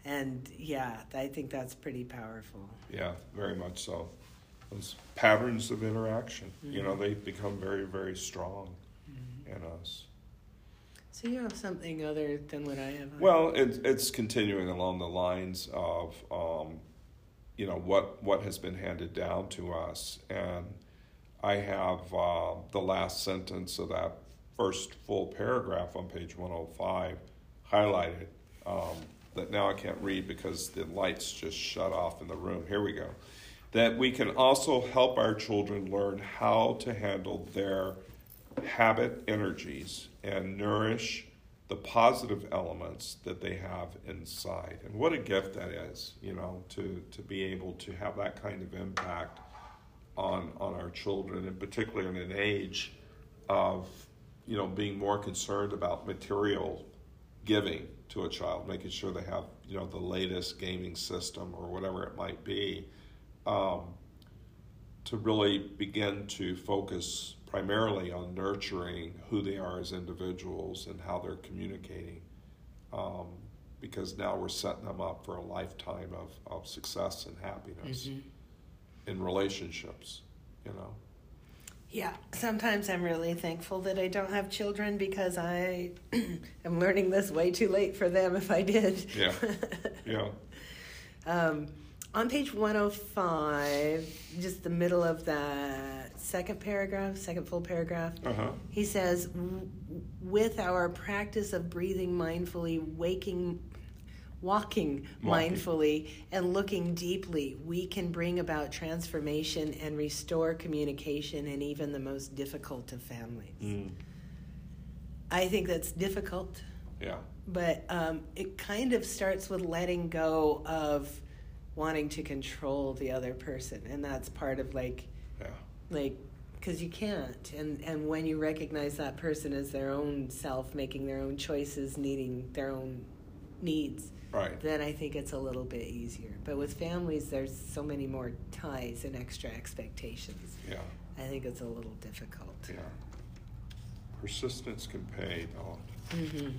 And yeah, I think that's pretty powerful. Yeah, very much so. Those patterns of interaction, mm-hmm. you know, mm-hmm. they become very, very strong mm-hmm. in us. So you have something other than what I have. Well, it, it's continuing along the lines of, um, you know, what what has been handed down to us, and I have uh, the last sentence of that first full paragraph on page 105 highlighted um, that now I can't read because the lights just shut off in the room. Here we go. That we can also help our children learn how to handle their habit energies and nourish the positive elements that they have inside. And what a gift that is, you know, to, to be able to have that kind of impact on on our children, and particularly in an age of you know being more concerned about material giving to a child, making sure they have you know the latest gaming system or whatever it might be, um, to really begin to focus primarily on nurturing who they are as individuals and how they're communicating. Um, because now we're setting them up for a lifetime of, of success and happiness. Mm-hmm in relationships, you know. Yeah, sometimes I'm really thankful that I don't have children because I <clears throat> am learning this way too late for them if I did. Yeah. <laughs> Yeah. um, on page 105, just the middle of that second paragraph, second full paragraph, uh-huh. he says, with our practice of breathing mindfully, waking walking, walking mindfully and looking deeply, we can bring about transformation and restore communication in even the most difficult of families. Mm. I think that's difficult. Yeah. But um, it kind of starts with letting go of wanting to control the other person, and that's part of like, yeah. like because you can't and and when you recognize that person as their own self making their own choices needing their own needs right. then I think it's a little bit easier. But with families, there's so many more ties and extra expectations. Yeah. I think it's a little difficult. Yeah. Persistence can pay, though. Mm-hmm.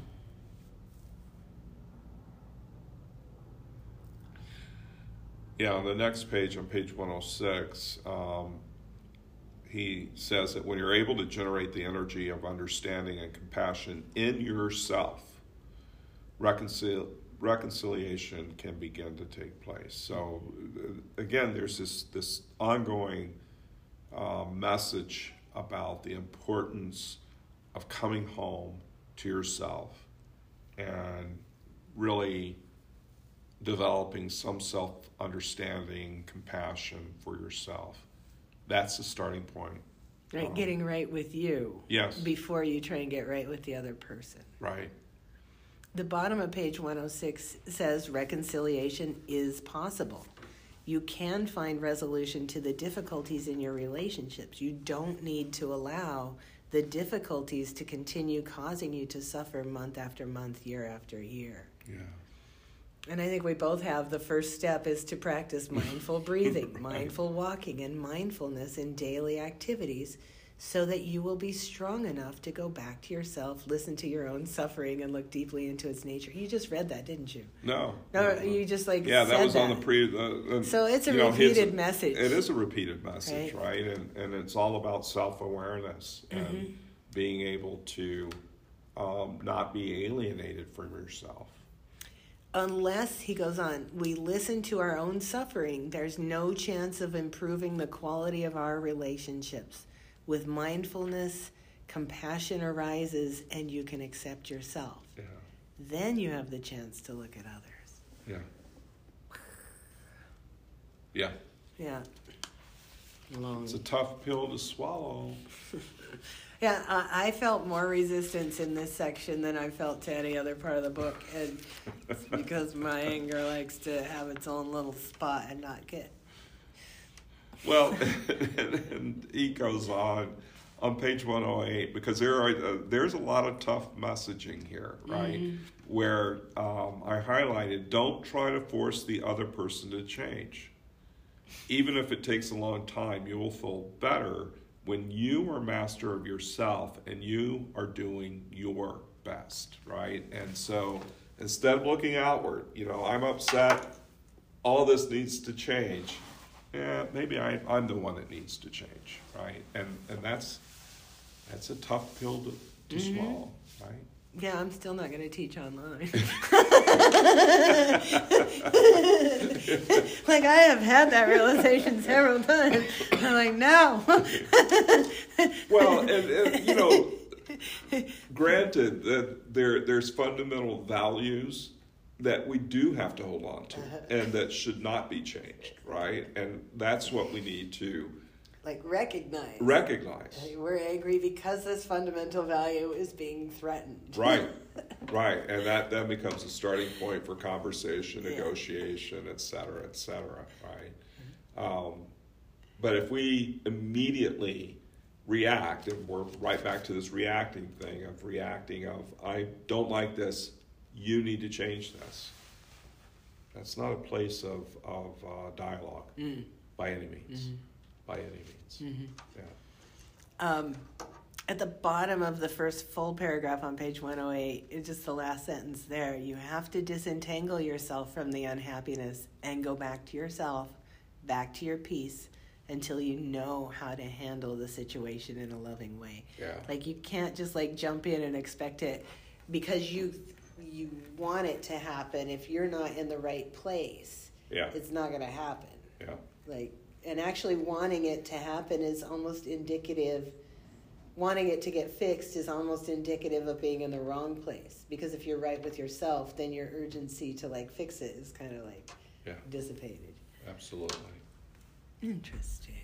Yeah, on the next page, on page 106, um, he says that when you're able to generate the energy of understanding and compassion in yourself, reconcile, reconciliation can begin to take place. So uh, again, there's this this ongoing uh, message about the importance of coming home to yourself and really developing some self understanding, compassion for yourself. That's the starting point. Right, um, getting right with you. Yes. Before you try and get right with the other person. Right. The bottom of page 106 says reconciliation is possible. You can find resolution to the difficulties in your relationships. You don't need to allow the difficulties to continue causing you to suffer month after month, year after year. Yeah. And I think we both have the first step is to practice <laughs> mindful breathing, right. mindful walking, and mindfulness in daily activities so that you will be strong enough to go back to yourself, listen to your own suffering, and look deeply into its nature. You just read that, didn't you? No. No, you just like yeah, that was that. on the pre. Uh, so it's a repeated know, message. It is a repeated message, right? right? And and it's all about self awareness and mm-hmm. being able to um, not be alienated from yourself. Unless, he goes on, we listen to our own suffering, there's no chance of improving the quality of our relationships. With mindfulness, compassion arises and you can accept yourself. Yeah. Then you have the chance to look at others. Yeah. Yeah. Yeah. Long. It's a tough pill to swallow. <laughs> Yeah, I felt more resistance in this section than I felt to any other part of the book, and it's because my anger likes to have its own little spot and not get. Well, and, <laughs> and he goes on on page 108 because there are uh, there's a lot of tough messaging here, right? Mm-hmm. Where um, I highlighted, don't try to force the other person to change. Even if it takes a long time, you will feel better when you are master of yourself and you are doing your best, right? And so instead of looking outward, you know, I'm upset, all this needs to change. Yeah, maybe I, I'm the one that needs to change, right? And and that's that's a tough pill to, to mm-hmm. swallow, right? Yeah, I'm still not going to teach online. <laughs> like I have had that realization several times. I'm like, no. well, and, and, you know, granted that there there's fundamental values that we do have to hold on to, uh-huh. and that should not be changed, right? And that's what we need to like recognize recognize. we're angry because this fundamental value is being threatened. Right. <laughs> Right. And that then becomes a starting point for conversation yeah. negotiation et cetera et cetera right? Mm-hmm. um, but if we immediately react and we're right back to this reacting thing of reacting of i don't like this. You need to change this. That's not a place of, of uh, dialogue mm. by any means. Mm-hmm by any means. Mm-hmm. Yeah. Um, at the bottom of the first full paragraph on page 108, it's just the last sentence there. You have to disentangle yourself from the unhappiness and go back to yourself, back to your peace until you know how to handle the situation in a loving way. Yeah. Like you can't just like jump in and expect it because you you want it to happen if you're not in the right place. Yeah. It's not going to happen. Yeah. Like and actually wanting it to happen is almost indicative wanting it to get fixed is almost indicative of being in the wrong place. Because if you're right with yourself then your urgency to like fix it is kind of like yeah. dissipated. Absolutely. Interesting.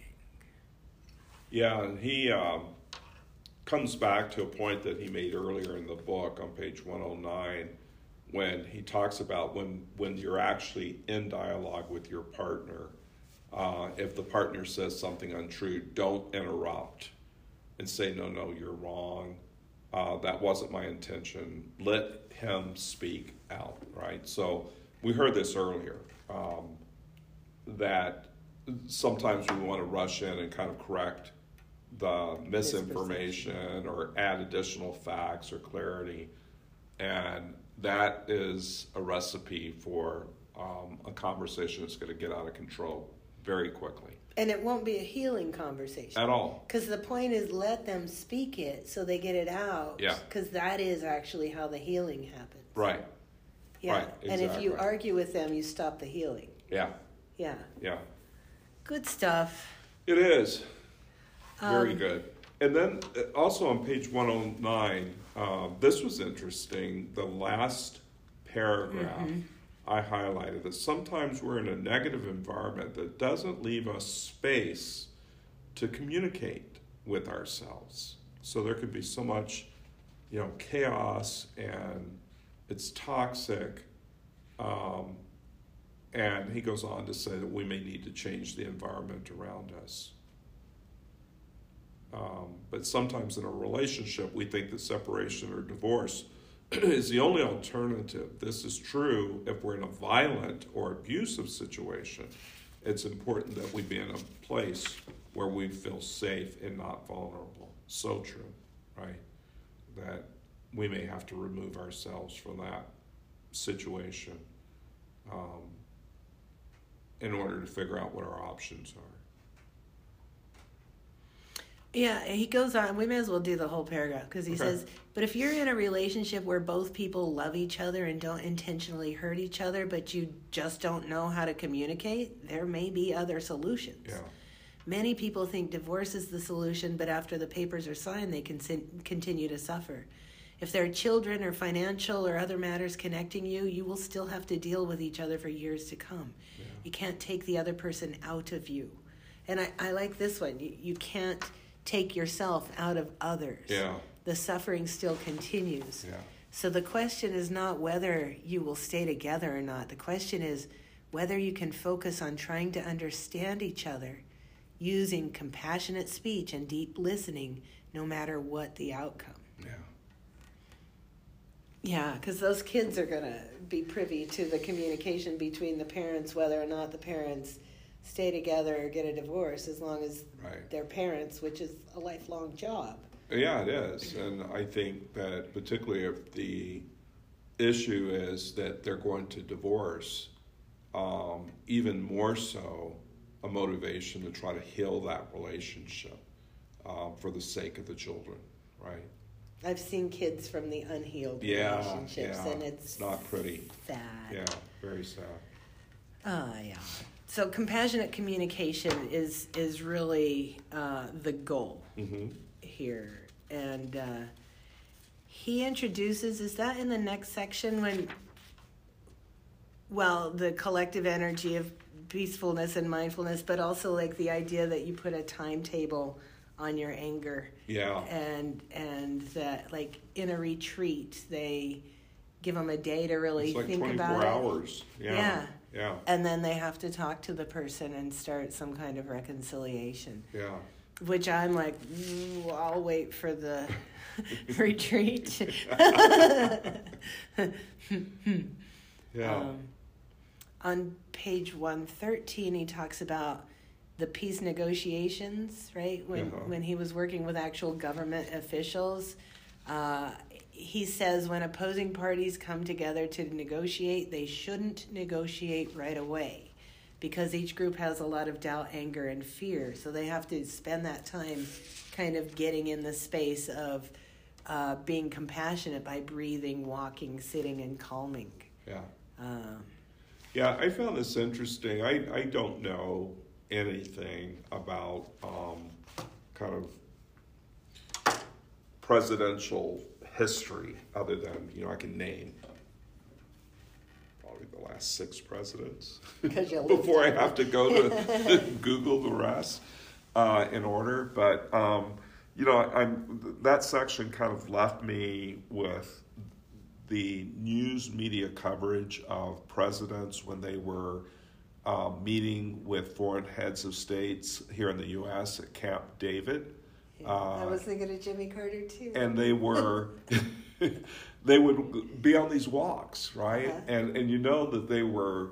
Yeah and he um, comes back to a point that he made earlier in the book on page 109 when he talks about when when you're actually in dialogue with your partner uh, if the partner says something untrue, don't interrupt and say, no, no, you're wrong. Uh, that wasn't my intention. Let him speak out, right? So we heard this earlier um, that sometimes we want to rush in and kind of correct the misinformation or add additional facts or clarity. And that is a recipe for um, a conversation that's going to get out of control very quickly. And it won't be a healing conversation. At all. Because the point is let them speak it so they get it out. Yeah. Because that is actually how the healing happens. Right. Yeah. Right. Exactly. And if you argue with them, you stop the healing. Yeah. Yeah. Yeah. Good stuff. It is. Very um, good. And then uh, also on page 109, uh, this was interesting. The last paragraph. Mm-hmm I highlighted that sometimes we're in a negative environment that doesn't leave us space to communicate with ourselves. So there could be so much, you know, chaos and it's toxic. Um, and he goes on to say that we may need to change the environment around us. Um, but sometimes in a relationship, we think that separation or divorce <clears throat> is the only alternative. This is true if we're in a violent or abusive situation. it's important that we be in a place where we feel safe and not vulnerable. So true, right? That we may have to remove ourselves from that situation um, in order to figure out what our options are. Yeah, he goes on. We may as well do the whole paragraph because he Okay. says, "But if you're in a relationship where both people love each other and don't intentionally hurt each other, but you just don't know how to communicate, there may be other solutions." Yeah, Many people think divorce is the solution, but after the papers are signed, they can continue to suffer. If there are children or financial or other matters connecting you, you will still have to deal with each other for years to come. Yeah. You can't take the other person out of you. And I, I like this one. You, you can't take yourself out of others. yeah, The suffering still continues. yeah, So the question is not whether you will stay together or not. The question is whether you can focus on trying to understand each other using compassionate speech and deep listening, no matter what the outcome. yeah. Yeah, because those kids are going to be privy to the communication between the parents, whether or not the parents stay together or get a divorce, as long as Right. they're parents, which is a lifelong job. Yeah, it is, and I think that particularly if the issue is that they're going to divorce, um, even more so, a motivation to try to heal that relationship um, for the sake of the children, right? I've seen kids from the unhealed Yeah, relationships, yeah, and it's not pretty. sad. Yeah, very sad. Ah, yeah. So compassionate communication is is really uh, the goal hmm here, and uh, he introduces. Is that in the next section when? Well, the collective energy of peacefulness and mindfulness, but also like the idea that you put a timetable on your anger Yeah, and and that like in a retreat they give them a day to really like think 24 about it hours. Yeah, Yeah. Yeah, and then they have to talk to the person and start some kind of reconciliation. Yeah. which i'm like i'll wait for the <laughs> <laughs> retreat. <laughs> Yeah, Um, on page 113 he talks about the peace negotiations right? When Uh-huh. when he was working with actual government officials uh, he says when opposing parties come together to negotiate they shouldn't negotiate right away because each group has a lot of doubt anger and fear so they have to spend that time kind of getting in the space of uh, being compassionate by breathing walking sitting and calming yeah. um, Yeah, I found this interesting. I, I don't know anything about um, kind of presidential history other than, you know, I can name probably the last six presidents <laughs> before I have to go to <laughs> Google the rest uh, in order. But, um, you know, I'm, that section kind of left me with the news media coverage of presidents when they were um, meeting with foreign heads of states here in the U.S. at Camp David. Yeah, I Uh, was thinking of Jimmy Carter too. and they were <laughs> they would be on these walks right Uh-huh. and and you know that they were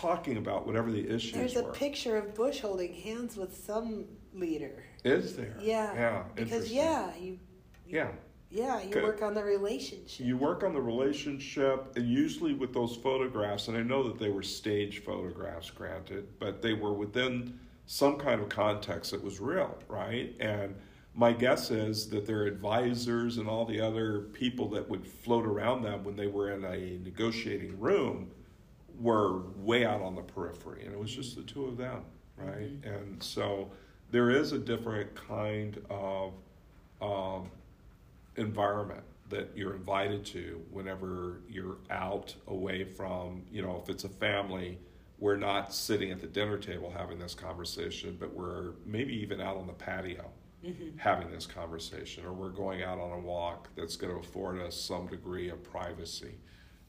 talking about whatever the issues There's a were picture of Bush holding hands with some leader. is there Yeah. yeah Because yeah, you yeah yeah, you work on the relationship. you work on the relationship and usually with those photographs and i know that they were stage photographs granted but they were within some kind of context that was real right and my guess is that their advisors and all the other people that would float around them when they were in a negotiating room were way out on the periphery and it was just the two of them right? And so there is a different kind of um, environment that you're invited to whenever you're out away from, you know, if it's a family, we're not sitting at the dinner table having this conversation, but we're maybe even out on the patio having this conversation, or we're going out on a walk that's going to afford us some degree of privacy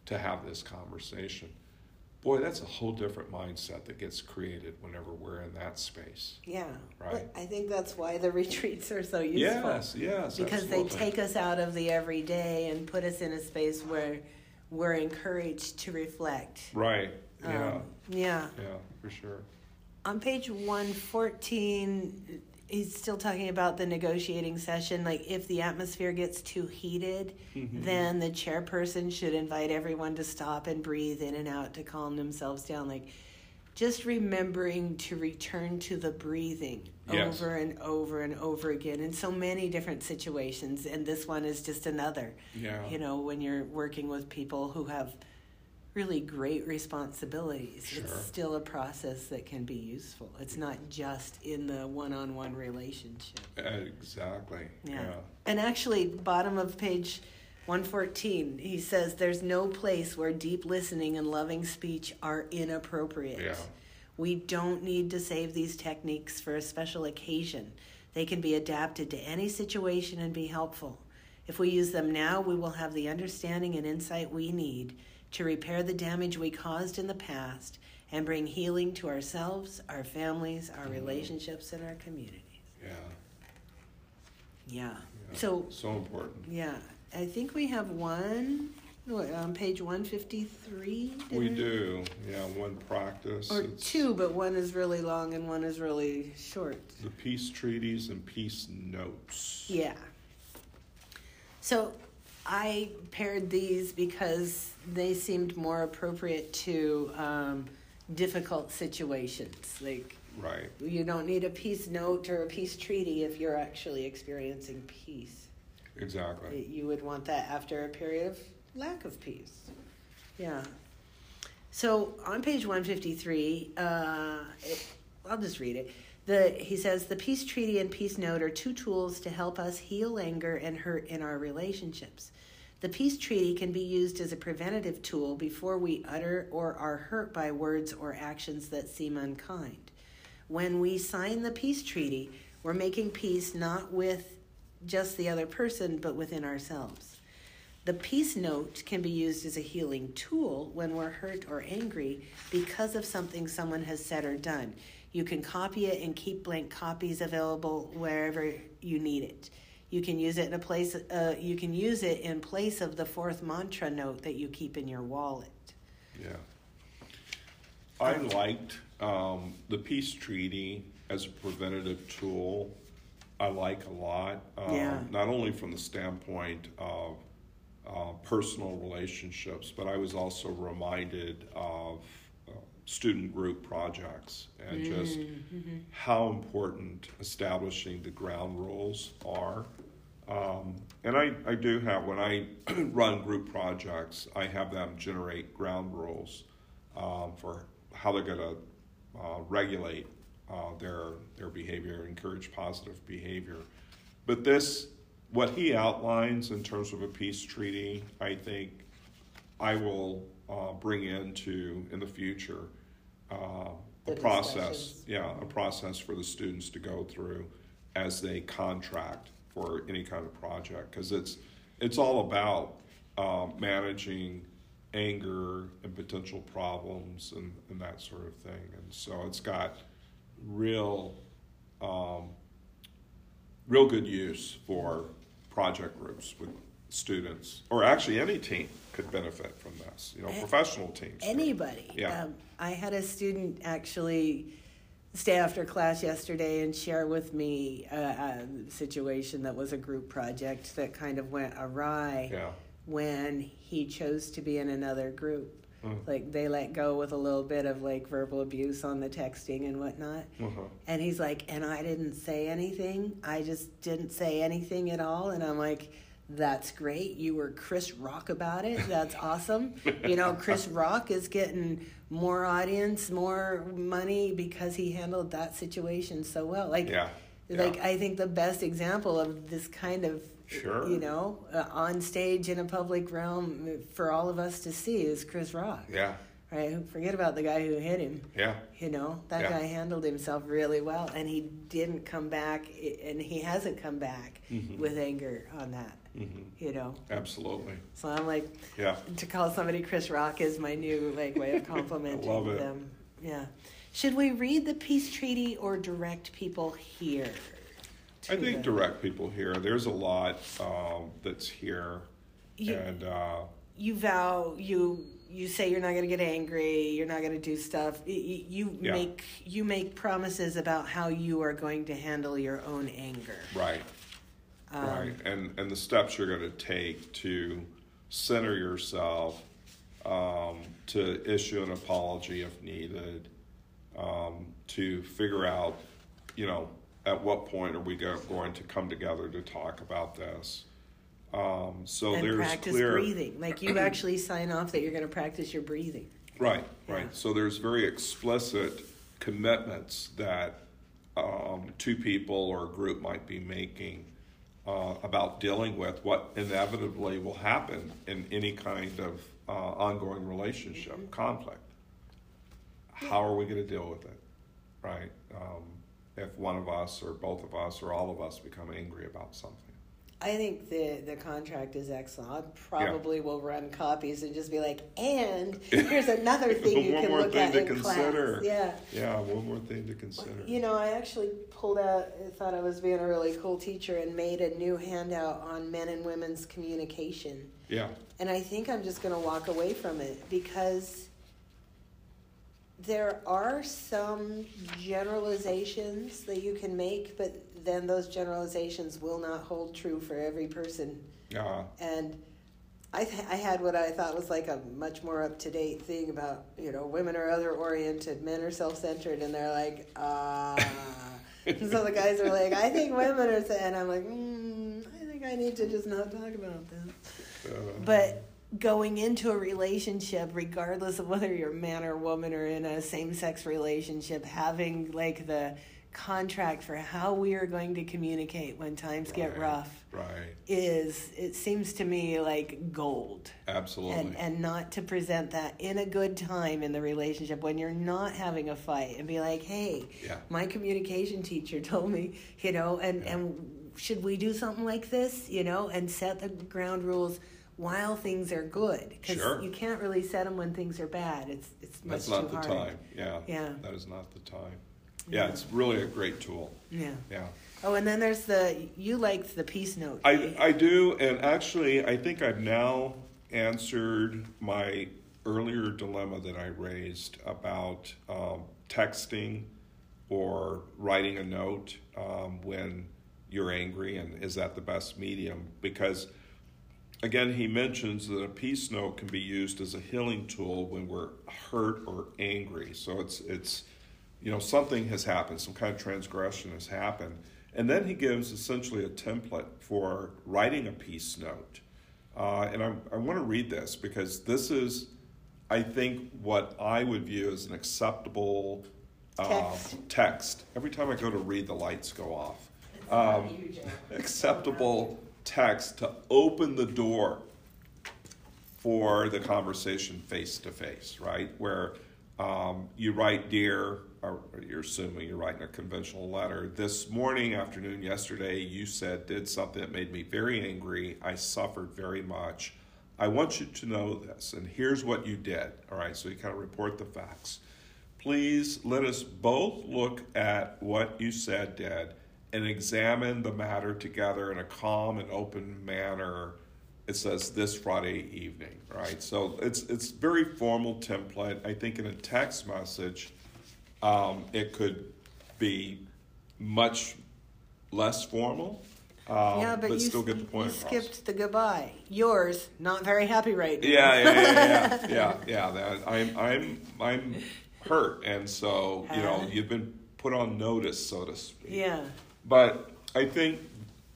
to have this conversation. Boy, that's a whole different mindset that gets created whenever we're in that space. yeah. Right. I think that's why the <laughs> retreats are so useful. Yes, yes. because absolutely. they take us out of the everyday and put us in a space where we're encouraged to reflect. Right. Yeah. Um, yeah. Yeah, for sure. on page 114 he's still talking about the negotiating session like if the atmosphere gets too heated Mhm. then the chairperson should invite everyone to stop and breathe in and out to calm themselves down like just remembering to return to the breathing Yes. over and over and over again in so many different situations and this one is just another Yeah. you know when you're working with people who have really great responsibilities Sure. it's still a process that can be useful it's not just in the one-on-one relationship Exactly. yeah. Yeah. And actually, bottom of page 114, he says there's no place where deep listening and loving speech are inappropriate. Yeah. We don't need to save these techniques for a special occasion. They can be adapted to any situation and be helpful. If we use them now, we will have the understanding and insight we need to repair the damage we caused in the past and bring healing to ourselves, our families, our mm-hmm. relationships, and our communities. Yeah. Yeah. yeah. So so important. yeah, I think we have one on um, page one fifty three. We do. Yeah. One practice. or it's two, but one is really long and one is really short. The peace treaties and peace notes. Yeah. So I paired these because they seemed more appropriate to um, difficult situations. Like Right. you don't need a peace note or a peace treaty if you're actually experiencing peace. Exactly. You would want that after a period of lack of peace. Yeah. So on page 153, uh, it, I'll just read it. The, he says the peace treaty and peace note are two tools to help us heal anger and hurt in our relationships. The peace treaty can be used as a preventative tool before we utter or are hurt by words or actions that seem unkind. When we sign the peace treaty, we're making peace not with just the other person, but within ourselves. The peace note can be used as a healing tool when we're hurt or angry because of something someone has said or done. You can copy it and keep blank copies available wherever you need it. You can use it in a place. Uh, you can use it in place of the fourth mantra note that you keep in your wallet. Yeah. I liked um, the peace treaty as a preventative tool. I like a lot. Um, Yeah. Not only from the standpoint of uh, personal relationships, but I was also reminded of uh, student group projects and just how important establishing the ground rules are. Um, and I, I do have, when I <clears throat> run group projects, I have them generate ground rules um, for how they're going to uh, regulate uh, their, their behavior, encourage positive behavior. But this, what he outlines in terms of a peace treaty, I think I will uh, bring into in the future uh, a The process, yeah, a process for the students to go through as they contract for any kind of project because it's it's all about um, managing anger and potential problems and, and that sort of thing and so it's got real um, real good use for project groups with students or actually any team could benefit from this you know professional teams. Anybody. Yeah. Um, I had a student actually stay after class yesterday and share with me a, a situation that was a group project that kind of went awry yeah when he chose to be in another group. Mm. Like they let go with a little bit of like verbal abuse on the texting and whatnot. uh-huh. And he's like, and I didn't say anything. I just didn't say anything at all. And I'm like, that's great. You were Chris Rock about it. That's awesome. <laughs> You know, Chris Rock is getting more audience, more money because he handled that situation so well. Like, yeah like yeah. I think the best example of this kind of, Sure. you know, uh, on stage in a public realm for all of us to see is Chris Rock. yeah Right? Forget about the guy who hit him. yeah You know, that Yeah. guy handled himself really well, and he didn't come back, and he hasn't come back Mhm. with anger on that. Hmm You know, absolutely so I'm like, yeah to call somebody Chris Rock is my new like way of <laughs> complimenting love it. them. Yeah. Should we read the peace treaty or direct people here? I think the- direct people here. There's a lot um, that's here, You- and uh, you vow you you say you're not going to get angry you're not going to do stuff you Yeah. make you make promises about how you are going to handle your own anger Right. And the steps you're going to take to center yourself, um, to issue an apology if needed, um, to figure out, you know, at what point are we go, going to come together to talk about this. Um, so and there's practice clear breathing like you actually sign off that you're going to practice your breathing Right, right. Yeah. So there's very explicit commitments that um, two people or a group might be making uh, about dealing with what inevitably will happen in any kind of uh, ongoing relationship Mm-hmm. conflict. How are we going to deal with it, right? Um, if one of us or both of us or all of us become angry about something. I think the the contract is excellent. I probably will run copies and just be like, and <laughs> here's another thing you can look at to in consider. class. Yeah. Yeah, one more thing to consider. You know, I actually pulled out, I thought I was being a really cool teacher and made a new handout on men and women's communication. Yeah, And I think I'm just going to walk away from it because there are some generalizations that you can make, but then those generalizations will not hold true for every person. yeah, And I, th- I had what I thought was like a much more up to date thing about, you know, women are other oriented, men are self centered, and they're like, ah. and <laughs> so the guys are like, I think women are, sa-" and I'm like, mm, I think I need to just not talk about this. uh, But going into a relationship, regardless of whether you're a man or woman or in a same sex relationship, having like the contract for how we are going to communicate when times get rough right, is it seems to me like gold absolutely. and and not to present that in a good time in the relationship when you're not having a fight and be like hey Yeah. my communication teacher <laughs> told me you know and Yeah. and should we do something like this you know and set the ground rules while things are good because Sure. you can't really set them when things are bad it's it's much That's not too the hard time. Yeah. Yeah. That is not the time. Yeah, it's really a great tool. yeah Yeah. oh and then there's the you liked the peace note I. I do, and actually, I think I've now answered my earlier dilemma that I raised about um, texting or writing a note um, when you're angry, and is that the best medium? Because again, he mentions that a peace note can be used as a healing tool when we're hurt or angry. So it's it's you know something has happened, some kind of transgression has happened, and then he gives essentially a template for writing a peace note. Uh, and I, I want to read this because this is, I think, what I would view as an acceptable uh, Text. text. Every time I go to read, the lights go off. Um, <laughs> acceptable text to open the door for the conversation face to face, right? Where um, you write, dear, or you're assuming you're writing a conventional letter. This morning, afternoon, yesterday, you said did something that made me very angry. I suffered very much. I want you to know this, and here's what you did. All right, so you kind of report the facts. Please let us both look at what you said, did, and examine the matter together in a calm and open manner. It says this Friday evening, right? So it's it's very formal template. I think in a text message, um, it could be much less formal, um, yeah, but, you, still get the point you across. skipped the goodbye. Yours, not very happy right now. Yeah, yeah, yeah, yeah, <laughs> yeah, yeah. That I'm, I'm, I'm hurt, and so you know, Uh. you've been put on notice, so to speak. Yeah. But I think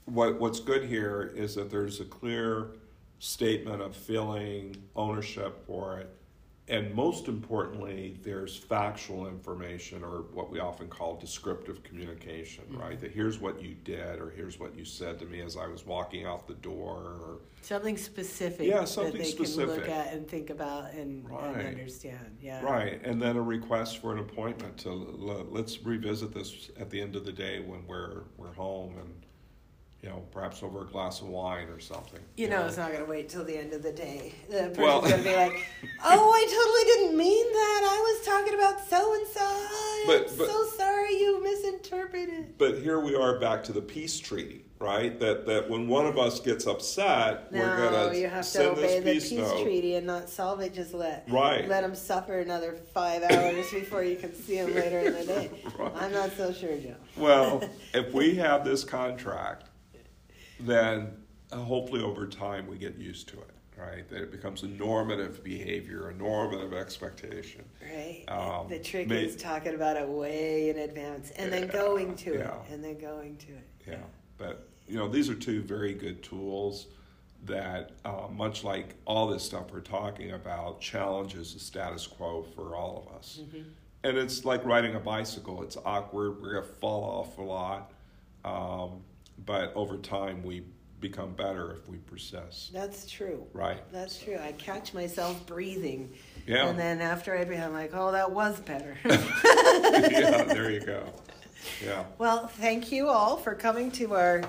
what what's good here is that there's a clear statement of feeling ownership for it, and most importantly, there's factual information or what we often call descriptive communication, mm-hmm. right? That here's what you did, or here's what you said to me as I was walking out the door, or Something specific Yeah, that something they can look at and think about and, Right. and understand. Yeah. Right, and then a request for an appointment to l- let's revisit this at the end of the day when we're we're home and you know perhaps over a glass of wine or something. You know, it's not going to wait till the end of the day. The person's Well- going to be like, <laughs> "Oh, I totally didn't mean that. I was talking about so and so. I'm But- so sorry. you misinterpreted. But here we are back to the peace treaty, right? That that when one of us gets upset, we're No, gonna you have to obey the peace, peace treaty and not solve it. Just let Right. let them suffer another five hours before you can see them later in the day. <laughs> Right. I'm not so sure, Joe. Well, <laughs> if we have this contract, then uh, hopefully over time we get used to it, right? That it becomes a normative behavior, a normative expectation. Right. Um, the trick may- is talking about it way in advance and then going to it and then going to it. Yeah, but you know these are two very good tools that, uh, much like all this stuff we're talking about, challenges the status quo for all of us. And it's like riding a bicycle. It's awkward. We're gonna fall off a lot, um, but over time we become better if we persist. That's true. Right. That's true. I catch myself breathing. Yeah. And then after I breathe, I'm like, oh, that was better. <laughs> yeah, there you go. Yeah. well, thank you all for coming to our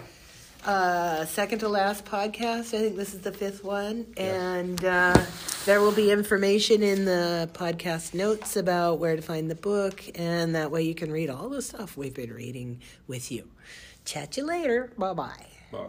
uh, second to last podcast. I think this is the fifth one. And uh, there will be information in the podcast notes about where to find the book. And that way you can read all the stuff we've been reading with you. Chat you later. Bye bye. Bye.